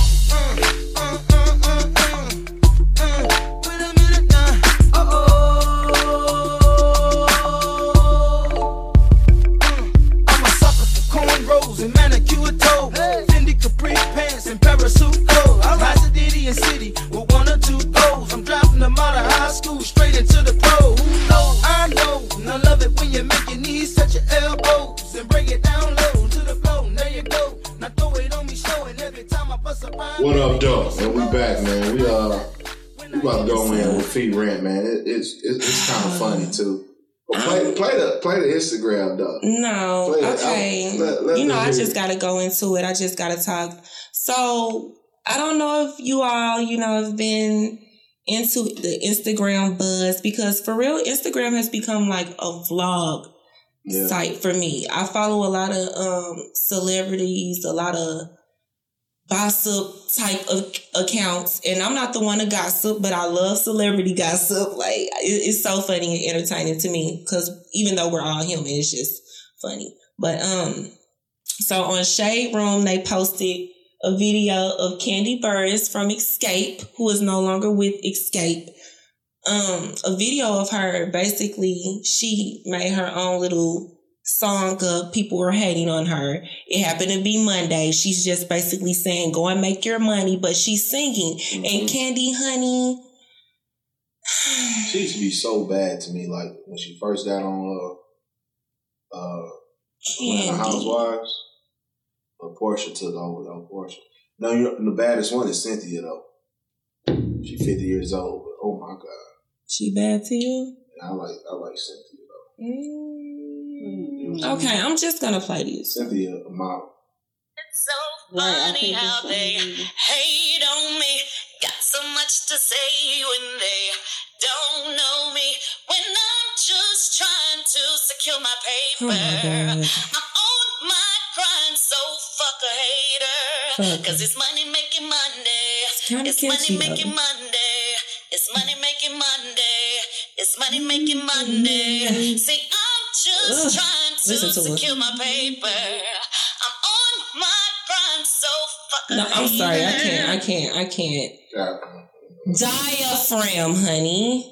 Play the Instagram though. No, Play okay. Let- let you know, I just got to go into it. I just got to talk. So, I don't know if you all, you know, have been into the Instagram buzz because for real, Instagram has become like a vlog Yeah. site for me. I follow a lot of um celebrities, a lot of gossip type of accounts, and I'm not the one to gossip, but I love celebrity gossip. Like it, it's so funny and entertaining to me because even though we're all human, it's just funny. But um, so on Shade Room, they posted a video of Kandi Burruss from Xscape, who is no longer with Xscape. Um, a video of her basically she made her own little song up. People were hating on her. It happened to be Monday. She's just basically saying, go and make your money, but she's singing. And Kandi Honey. She used to be so bad to me. Like when she first got on uh uh Atlanta. Housewives. But Porsha took over though. Porsha. No, you know, the baddest one is Cynthia though. She's fifty years old, but oh my god, She bad to you? I like I like Cynthia though. Mm. Okay, I'm just gonna play this. Cynthia, a model. It's so funny think how it's they hate on me. Got so much to say when they don't know me. When I'm just trying to secure my Oh paper. my god. I'm on my grind, so fuck a hater. Fuck Cause it's money making Monday. kinda It's money making though. Listen to it. secure my paper. I'm on my grind, so fuck No, I'm sorry. I can't. I can't. I can't. Diaphragm, honey.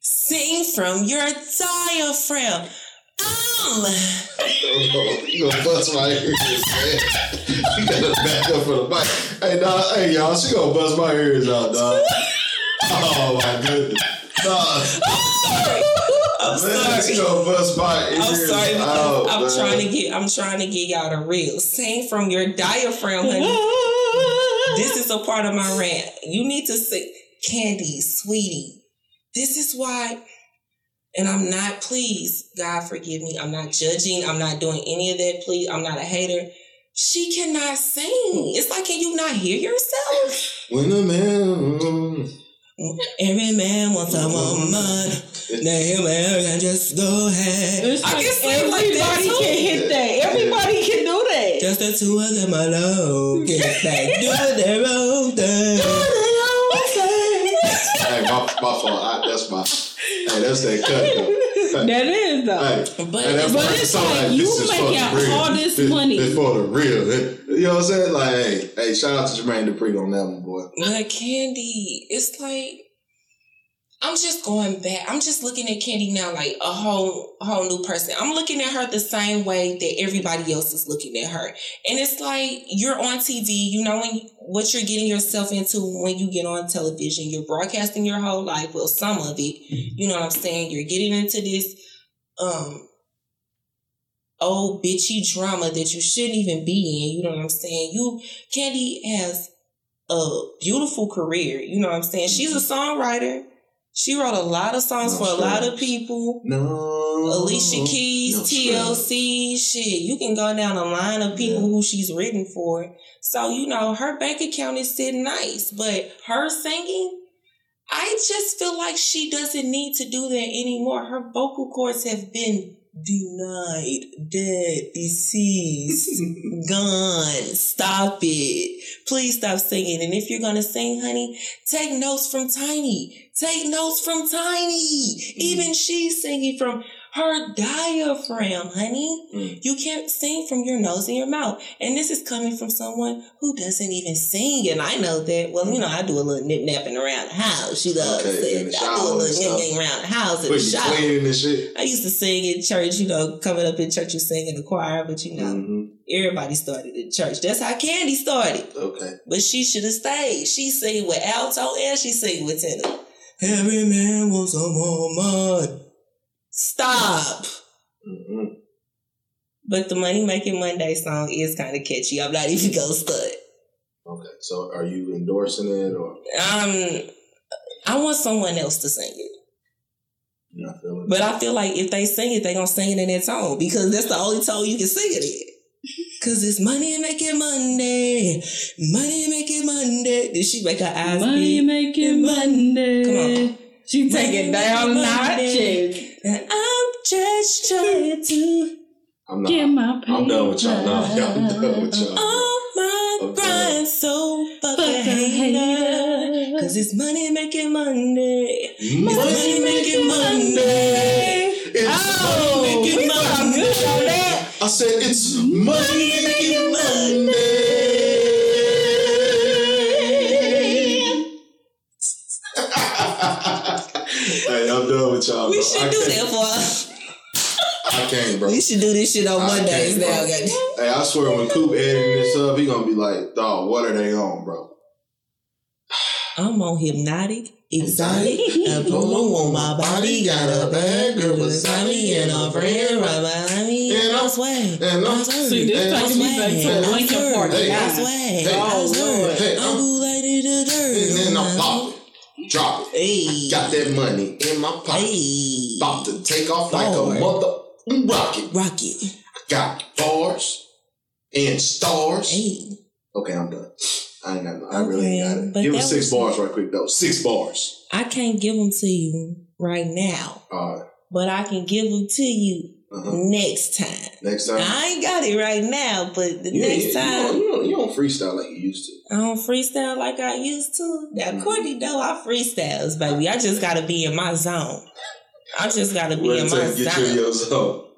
Sing from your diaphragm. Um. you gonna bust my ears, man. You gotta back up for the mic. Hey, dog, hey, y'all, she gonna bust my ears out, dog. Oh my goodness. Dog, I'm sorry. I'm sorry. out, I'm man. trying to get. I'm trying to get y'all the real. Sing from your diaphragm, honey. this is a part of my rant. You need to sing, Kandi, sweetie. this is why, and I'm not, please, God forgive me. I'm not judging. I'm not doing any of that. Please, I'm not a hater. She cannot sing. It's like, can you not hear yourself? When a man. Every man wants a woman. Now, every man can just go ahead. It's I like can sing like everybody that too. can hit that. Everybody can do that. Just the two of them alone. Get back, do their own thing. Hey, my, my fault. I, that's my. Hey, that's that cut though. That is though. Hey, But- hey, that's but it's so, like you is for making the real. all this This- money. This for the real. You know what I'm saying? Like, hey, hey, shout out to Jermaine Dupri on that one, boy. But Kandi, it's like I'm just going back. I'm just looking at Kandi now like a whole whole new person. I'm looking at her the same way that everybody else is looking at her. And it's like you're on TV, you know when what you're getting yourself into when you get on television. You're broadcasting your whole life, well some of it. You know what I'm saying? You're getting into this um old bitchy drama that you shouldn't even be in. You know what I'm saying? You Kandi has a beautiful career. You know what I'm saying? She's a songwriter. She wrote a lot of songs No for a lot of people. No. Alicia Keys, no. TLC, shit. You can go down a line of people Yeah. who she's written for. So, you know, her bank account is sitting nice, but her singing, I just feel like she doesn't need to do that anymore. Her vocal cords have been denied, dead, deceased, gone. Stop it. Please stop singing. And if you're going to sing, honey, take notes from Tiny. Take notes from Tiny. Even mm. she's singing from her diaphragm, honey. Mm. You can't sing from your nose and your mouth. And this is coming from someone who doesn't even sing. And I know that. Well, you know, I do a little nip napping around the house. What I'm Okay, the I do a little nip around the house in the shower. and shit. I used to sing in church, you know, coming up in church, you sing in the choir, but you know, hmm everybody started in church. That's how Kandi started. Okay. But she should have stayed. She sing with alto and she sing with tenor. Every man wants a woman. Stop. hmm But the Money Making Monday song is kind of catchy. I'm not even gonna stud. Okay. So, are you endorsing it or Um, I want someone else to sing it. you not feeling? But I feel like if they sing it, they gonna sing it in that tone because that's the only tone you can sing it in. Cause it's money making Monday, money making Monday. Did she make her eyes Money making Monday. Come on. She take it down Monday. notches. And I'm just trying to I'm not. Get my paper. I'm done with y'all. No, I'm done with y'all. on my Okay. grind, so fuck Fuck a a hater. hater. Cause it's money making Monday. Mm-hmm. Money Money making Monday. It's Oh, money making sound good on Monday. I said it's money making Monday. hey, I'm done with y'all. We bro. should I do can't- that for us. I can't, bro. We should do this shit on I Mondays now, bro. Hey, I swear when Coop editing this up, he gonna be like, dog, what are they on, bro? I'm on hypnotic, exotic, and polo on my body. Got a bad girl beside me and a friend right behind me. And I I'm- swear, and I'm- I swear, See, this Hey, taking me back to I Lincoln swear, Park Hey, I now. swear, Hey, I oh, swear. Lord. Hey, I'm I'm- who like the dirt. And then I'm pop it, drop it. Hey, Got that money in my pocket. hey, About to take off like Lord. a mother mm, rocket. rocket. I Got bars and stars. Hey, Okay, I'm done. I ain't got I really ain't got it. Give us six bars right quick though. Six bars. I can't give them to you right now, Alright. but I can give them to you Uh-huh. next time. Next time. I ain't got it right now, but the You- next you, time. You don't, you, don't, you don't freestyle like you used to. I don't freestyle like I used to. Now, Courtney, though, I freestyles, baby. I just gotta be in my zone. I just gotta be in my get zone. your zone.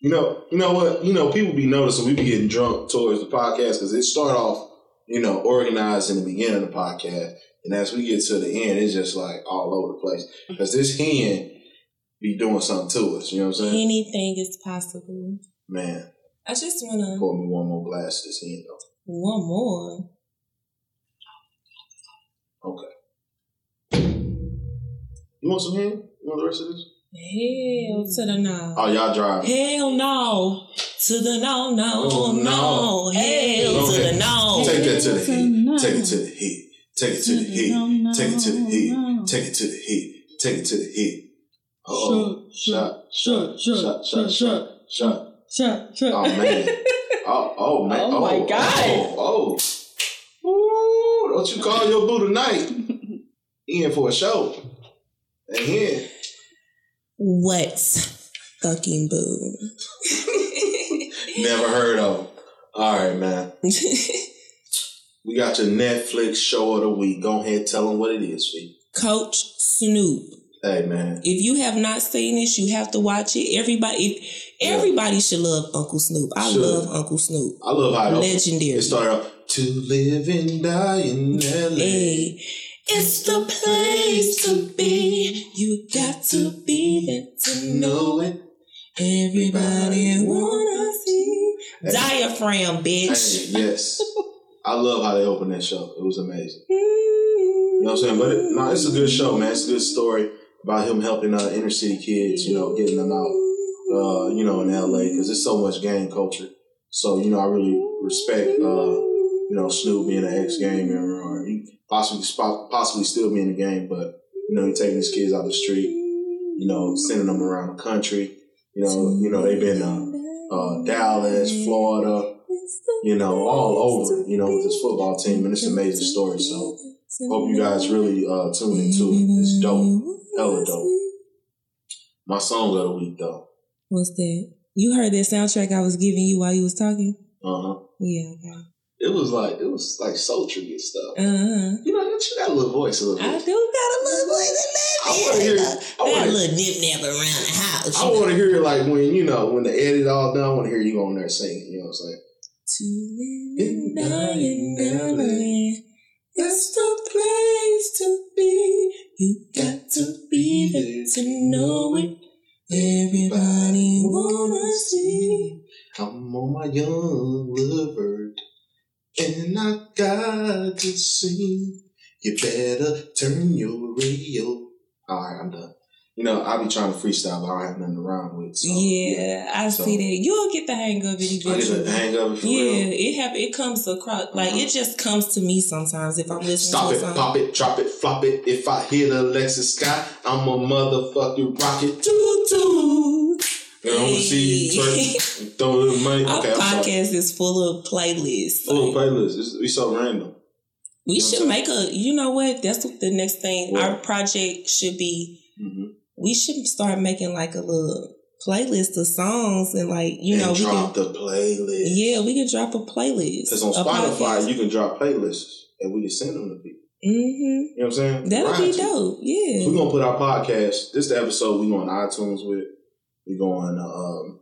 You know, you know what? You know, people be noticing we be getting drunk towards the podcast because it start off, you know, organized in the beginning of the podcast, and as we get to the end, it's just like all over the place because this hen be doing something to us. You know what I'm saying? Anything is possible. Man, I just wanna pour me one more glass this hen though. one more. Okay. You want some hen? You want the rest of this? Hell to the no. Oh, y'all driving. Hell no. To the no, no, Oh, no. no. Hell Go to the no. Take that to the To head. no. Take it to the heat. Take it to the heat. Take it to the heat. Take it to the heat. take it to the hit. Oh, shot, shot, shot, shot, shot, shot. shot, shot. Oh man. Oh, oh, oh man. Oh, my oh, God. Oh, oh. Ooh, don't you call your boo tonight? He in for a show. And here. What's fucking boo? Never heard of. All right, man. We got your Netflix show of the week. Go ahead, tell them what it is, Fee. Coach Snoop. Hey, man. If you have not seen this, you have to watch it. Everybody, everybody should love Uncle Snoop. I Should. love Uncle Snoop. I love how. Legendary. It started out to live and die in LA. Hey, it's the place to be. You got to be there to know it. Everybody wanna see. Diaphragm, bitch. Hey, yes. I love how they opened that show. It was amazing. You know what I'm saying? But it, no, it's a good show, man. It's a good story about him helping uh, inner city kids, you know, getting them out, uh, you know, in LA because there's so much gang culture. So, you know, I really respect, uh, you know, Snoop being an ex gamer or he possibly possibly still be in the game, but, you know, he taking his kids out the street, you know, sending them around the country. You know, you know, they've been uh, Dallas, Florida, you know, all over, you know, with this football team, and it's an amazing story. So, hope you guys really uh, tune into it. It's dope, hella dope. My song of the week, though. What's that? You heard that soundtrack I was giving you while you was talking? Uh huh. Yeah, okay. It was like it was like sultry and stuff. Uh-huh. You know, you got a little voice a little I bit. do got a little voice I wanna hear- there. I wanna- a little nip nap around the house. I want to hear it like when you know when the edit all done. I want to hear you on there singing. You know what I'm saying? To live in LA. It's the place to be. You got to be there to know it. Everybody wanna see. I'm on my young lover, and I got to sing. You better turn your radio. All right, I'm done. You know, I be trying to freestyle, but I don't have nothing to rhyme with. So. Yeah, I So- see that. You'll get the hang of it I get eventually. the hang of it for Yeah, real. it have it comes across like uh-huh. it just comes to me sometimes if I'm listening Stop to it, a song. pop it, drop it, flop it. If I hit Alexis Skyy, I'm a motherfucking rocket. Toot toot. You know, I want to see you twerk, throw a little money. Our Okay, I'm podcast is full of playlists. Full of playlists. It's, we so random. we You should make a. You know what? That's the next thing. What? Our project should be. Mm-hmm. We should start making like a little playlist of songs and like you know and we drop can. the playlist. Yeah, we can drop a playlist. Because on Spotify, you can drop playlists and we can send them to people. hmm You know what I'm saying? That'll be to. dope. Yeah. We're gonna put our podcast. This is the episode we go on iTunes with. We go on um,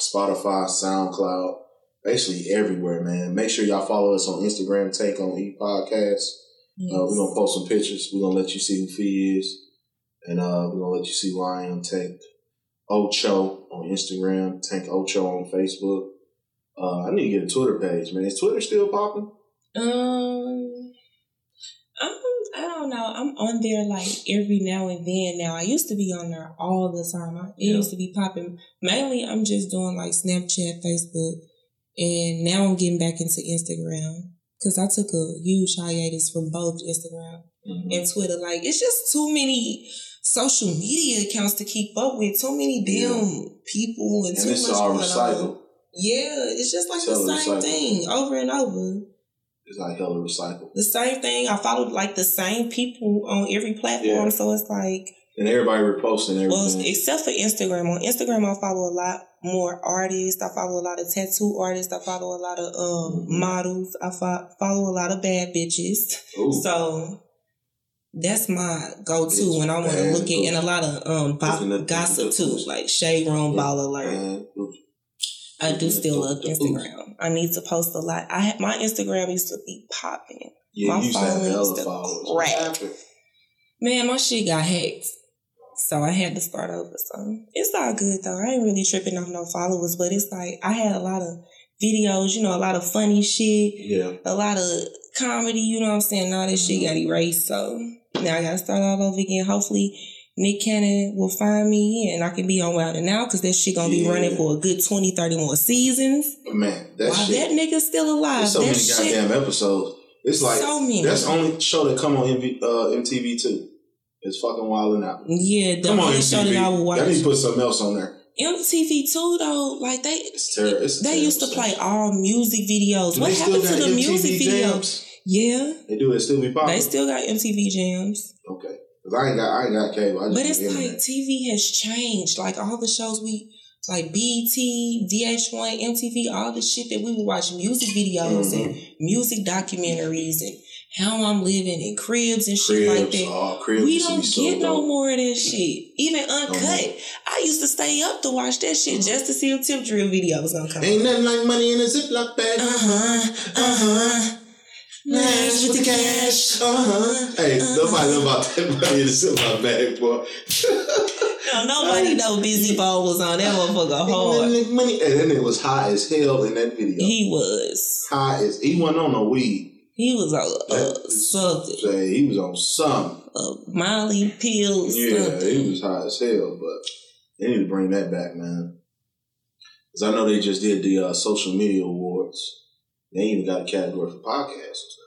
Spotify, SoundCloud, basically everywhere, man. Make sure y'all follow us on Instagram. Tank on E Podcast. Uh, we're gonna post some pictures. We're gonna let you see who Fee is, and uh, we're gonna let you see who I am. Tank Ocho on Instagram. Tank Ocho on Facebook. Uh, I need to get a Twitter page, man. Is Twitter still popping? Um, I'm, I don't know. I'm on there like every now and then. Now I used to be on there all the time. I, it Yeah. used to be popping. Mainly, I'm just doing like Snapchat, Facebook, and now I'm getting back into Instagram because I took a huge hiatus from both Instagram Mm-hmm. and Twitter. Like it's just too many social media accounts to keep up with. Too many damn people and, And too it's much all recycled. on. Yeah, it's just like It's the same recycled. thing over and over It's like hella recycled. the same thing. I followed like the same people on every platform, Yeah. so it's like And everybody reposting everything. well, except for Instagram. On Instagram, I follow a lot more artists. I follow a lot of tattoo artists. I follow a lot of um, Mhm. models. I fo- follow a lot of bad bitches. Ooh. So that's my go-to Bitch, when I want to look at and a lot of um bo- gossip too, like shade room Baller Alert. I do still love Instagram. I need to post a lot. I had my Instagram used to be popping. Yeah, My you used to have phone to. Crack. Man, my shit got hacked. So I had to start over. So it's all good though. I ain't really tripping off no followers, but it's like I had a lot of videos, you know, a lot of funny shit, Yeah. a lot of comedy, you know what I'm saying? All this shit got erased. So now I gotta start all over again. Hopefully Nick Cannon will find me and I can be on Wild 'N Out because that shit gonna be Yeah. running for a good 20, 30 more seasons. Man, that While shit. that nigga's still alive. There's so that many shit, goddamn episodes. It's like so many. that's the only show that come on MV, uh, MTV2. It's fucking wilding out. Yeah, the Come on, only show that I would watch. Y'all need to put something else on there. MTV2 though, like they It's terrible. It's they used to play all music videos. What happened to the MTV music videos? Yeah, They do. They still be popping. they still got MTV jams. okay. Cause I ain't got I ain't got cable. But it's like. TV has changed. Like all the shows we like BT, VH1, MTV, all the shit that we would watch music videos Mm-hmm. and music documentaries and how I'm living and cribs and shit like that. oh, cribs we don't be so get no more of that shit. Even uncut. I used to stay up to watch that shit just to see if Tip Drill video was gonna come. Ain't nothing like money in a Ziploc bag. Uh huh. Uh huh. Nice with the cash. Uh huh. Hey, nobody know about that money in a Ziploc bag, boy. No, nobody know Bizzy Bone was on that motherfucker hard. And that nigga was high as hell in that video. He was. high as he wasn't on no weed. He was on uh, something. Say he was on something. Uh, Molly pills. Yeah, something. he was high as hell, but they need to bring that back, man. Because I know they just did the uh, social media awards. They ain't even got a category for podcasts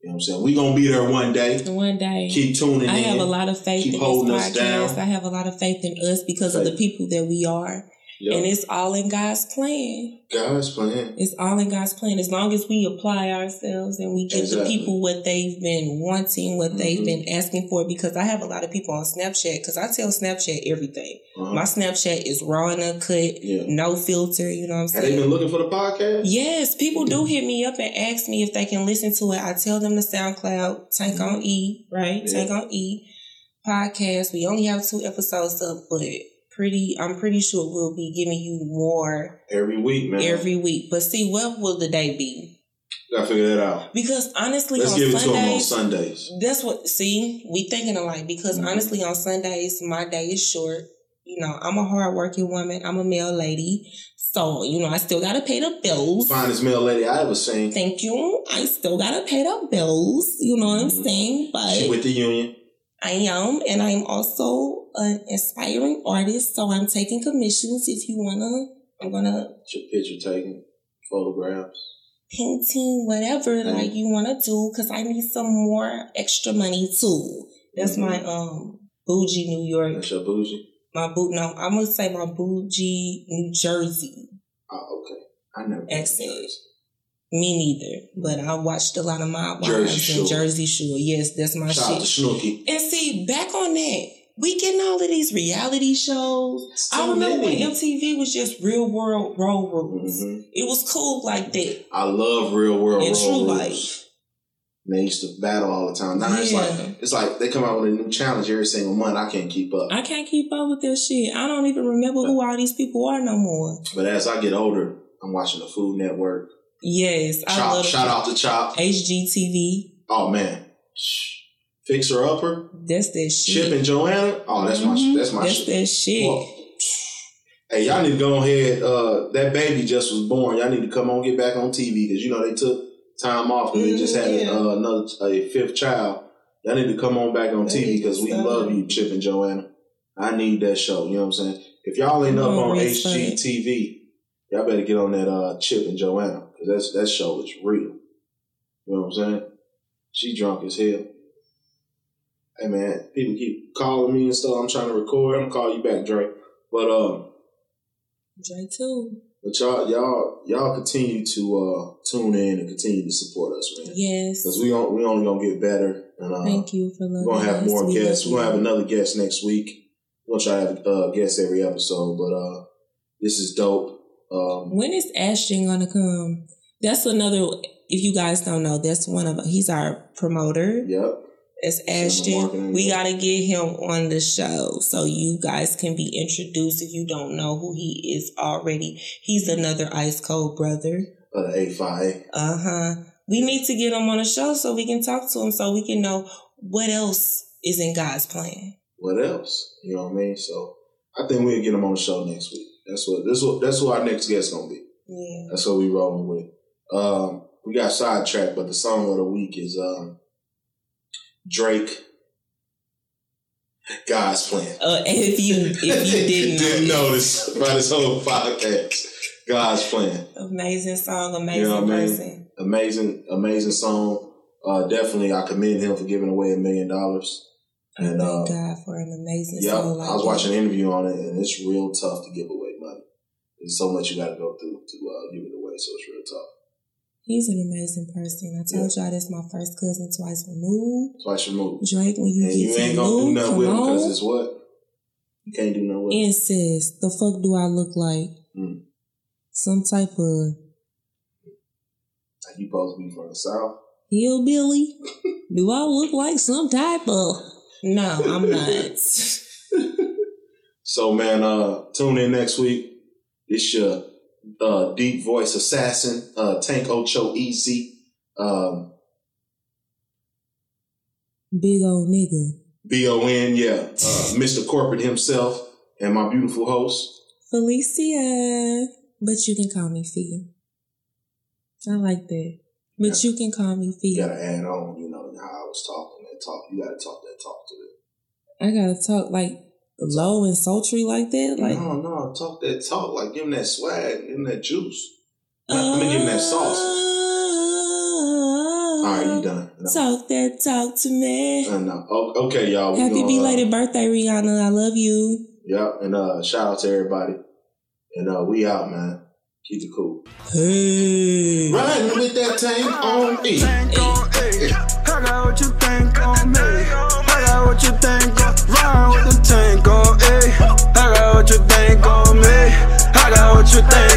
you know what I'm saying? We're going to be there one day. One day. Keep tuning in. I in. have a lot of faith Keep in this podcast. down. I have a lot of faith in us because of the people that we are. Yep. And it's all in God's plan. God's plan. It's all in God's plan. As long as we apply ourselves and we give Exactly. the people what they've been wanting, what they've Mhm. been asking for. Because I have a lot of people on Snapchat. Because I tell Snapchat everything. Uh-huh. My Snapchat is raw and uncut, Yeah. no filter. You know what I'm Have they saying? been looking for the podcast? Yes, people do hit me up and ask me if they can listen to it. I tell them the SoundCloud, Tank on E, right? Yeah. Tank on E podcast. We only have two episodes up, but pretty I'm pretty sure we'll be giving you more Every week, man. every week. But see, what will the day be? Gotta figure that out. Because honestly, Let's on give it to them on Sundays, Sundays. that's what see, we thinking alike because Mhm. honestly on Sundays my day is short. You know, I'm a hardworking woman, I'm a male lady. So, you know, I still gotta pay the bills. Finest male lady I ever seen. Thank you. I still gotta pay the bills. You know what I'm Mhm. saying? She But with the union. I am, and I'm also an aspiring artist, so I'm taking commissions. If you wanna, I'm gonna Your picture taking, Photographs. painting whatever Mhm. like you wanna do, cause I need some more extra money too. That's Mhm. my um bougie New York. That's your bougie. My boot. No, I'm gonna say my bougie New Jersey. Oh, okay. I know. Excellent. Me neither, but I watched a lot of my Jersey wives Shore. and Jersey Shore. Yes, that's my Shout out shit. to Snooki. And see, back on that, we getting all of these reality shows. I remember many. when MTV was just real world road rules. Mhm. It was cool like that. I love real world In road true rules. life. And They used to battle all the time. Now it's like it's like they come out with a new challenge every single month. I can't keep up. I can't keep up with this shit. I don't even remember who all these people are no more. But as I get older, I'm watching the Food Network. Yes, I Chop, love shout out to Chop. HGTV. Oh man, Fixer Upper, That's that shit. Chip and Joanna. Oh, that's my Mhm. that's my That's shit. that shit. Well, Hey, y'all need to go ahead. Uh, that baby just was born. Y'all need to come on, get back on TV because you know they took time off because they just had yeah. uh, another a fifth child. Y'all need to come on back on TV because we love you, Chip and Joanna. I need that show. You know what I'm saying? If y'all ain't up on, on HGTV, y'all better get on that uh, Chip and Joanna because that's that show is real. You know what I'm saying? She drunk as hell. Hey man, people keep calling me and stuff. I'm trying to record. I'm gonna call you back, Dre. But um. J too. But y'all, y'all, y'all continue to uh, tune in and continue to support us, man. Yes. Because we on, we only gonna get better, and uh, Thank you for loving we're gonna have us. more We guests. We're gonna have another guest next week. We're gonna try to have uh, guests every episode, but uh, this is dope. Um, When is Ashton gonna come? That's another. If you guys don't know, that's one of he's our promoter. yep. It's Ashton. We yeah. gotta get him on the show so you guys can be introduced if you don't know who he is already. He's another ice cold brother. Uh, the A five. Uh huh. We need to get him on the show so we can talk to him so we can know what else is in God's plan. What else? You know what I mean? So I think we'll get him on the show next week. That's what this what that's who our next guest gonna be. Yeah. That's what we rolling with. Um, we got sidetracked, but the song of the week is um, Drake. God's plan. Uh, if you if you didn't, know, notice by this whole podcast, God's plan. amazing song, amazing You know I mean? person. Amazing, amazing song. Uh, definitely, I commend him for giving away a million dollars. And, thank uh, God for an amazing Yeah, like I was that. watching an interview on it, and it's real tough to give away. There's so much you got to go through to uh, give it away, so it's real tough. He's an amazing person. I told y'all this my first cousin twice removed. Twice removed. Drake, when you and get you ain't gonna do nothing with it because it's what you can't do nothing with. it. Incest. The fuck do I look like? Mm. Some type of Like you supposed to be from the south. hillbilly? do I look like some type of? No, I'm not. So man, uh, tune in next week. It's your uh, deep voice assassin, uh, Tank Ocho Easy, um, Big old nigga. B O N, yeah, uh, Mr. Corporate himself, and my beautiful host. Felicia. But you can call me Fee. I like that. But you can call me Fee. You gotta add on, you know, how I was talking that talk. You gotta talk that talk to it. I gotta talk like low and sultry like that. Like no, no, talk that talk. Like give him that swag, give him that juice. I mean, give him that sauce. All right, you done. No. Talk that talk to me. Uh, no. O- Okay, y'all. we Happy gonna, uh, belated birthday, Rihanna. I love you. Yeah, and uh, shout out to everybody. And uh, we out, man. Keep it cool. Hey. Riding with that tank on E. Tank on Everything.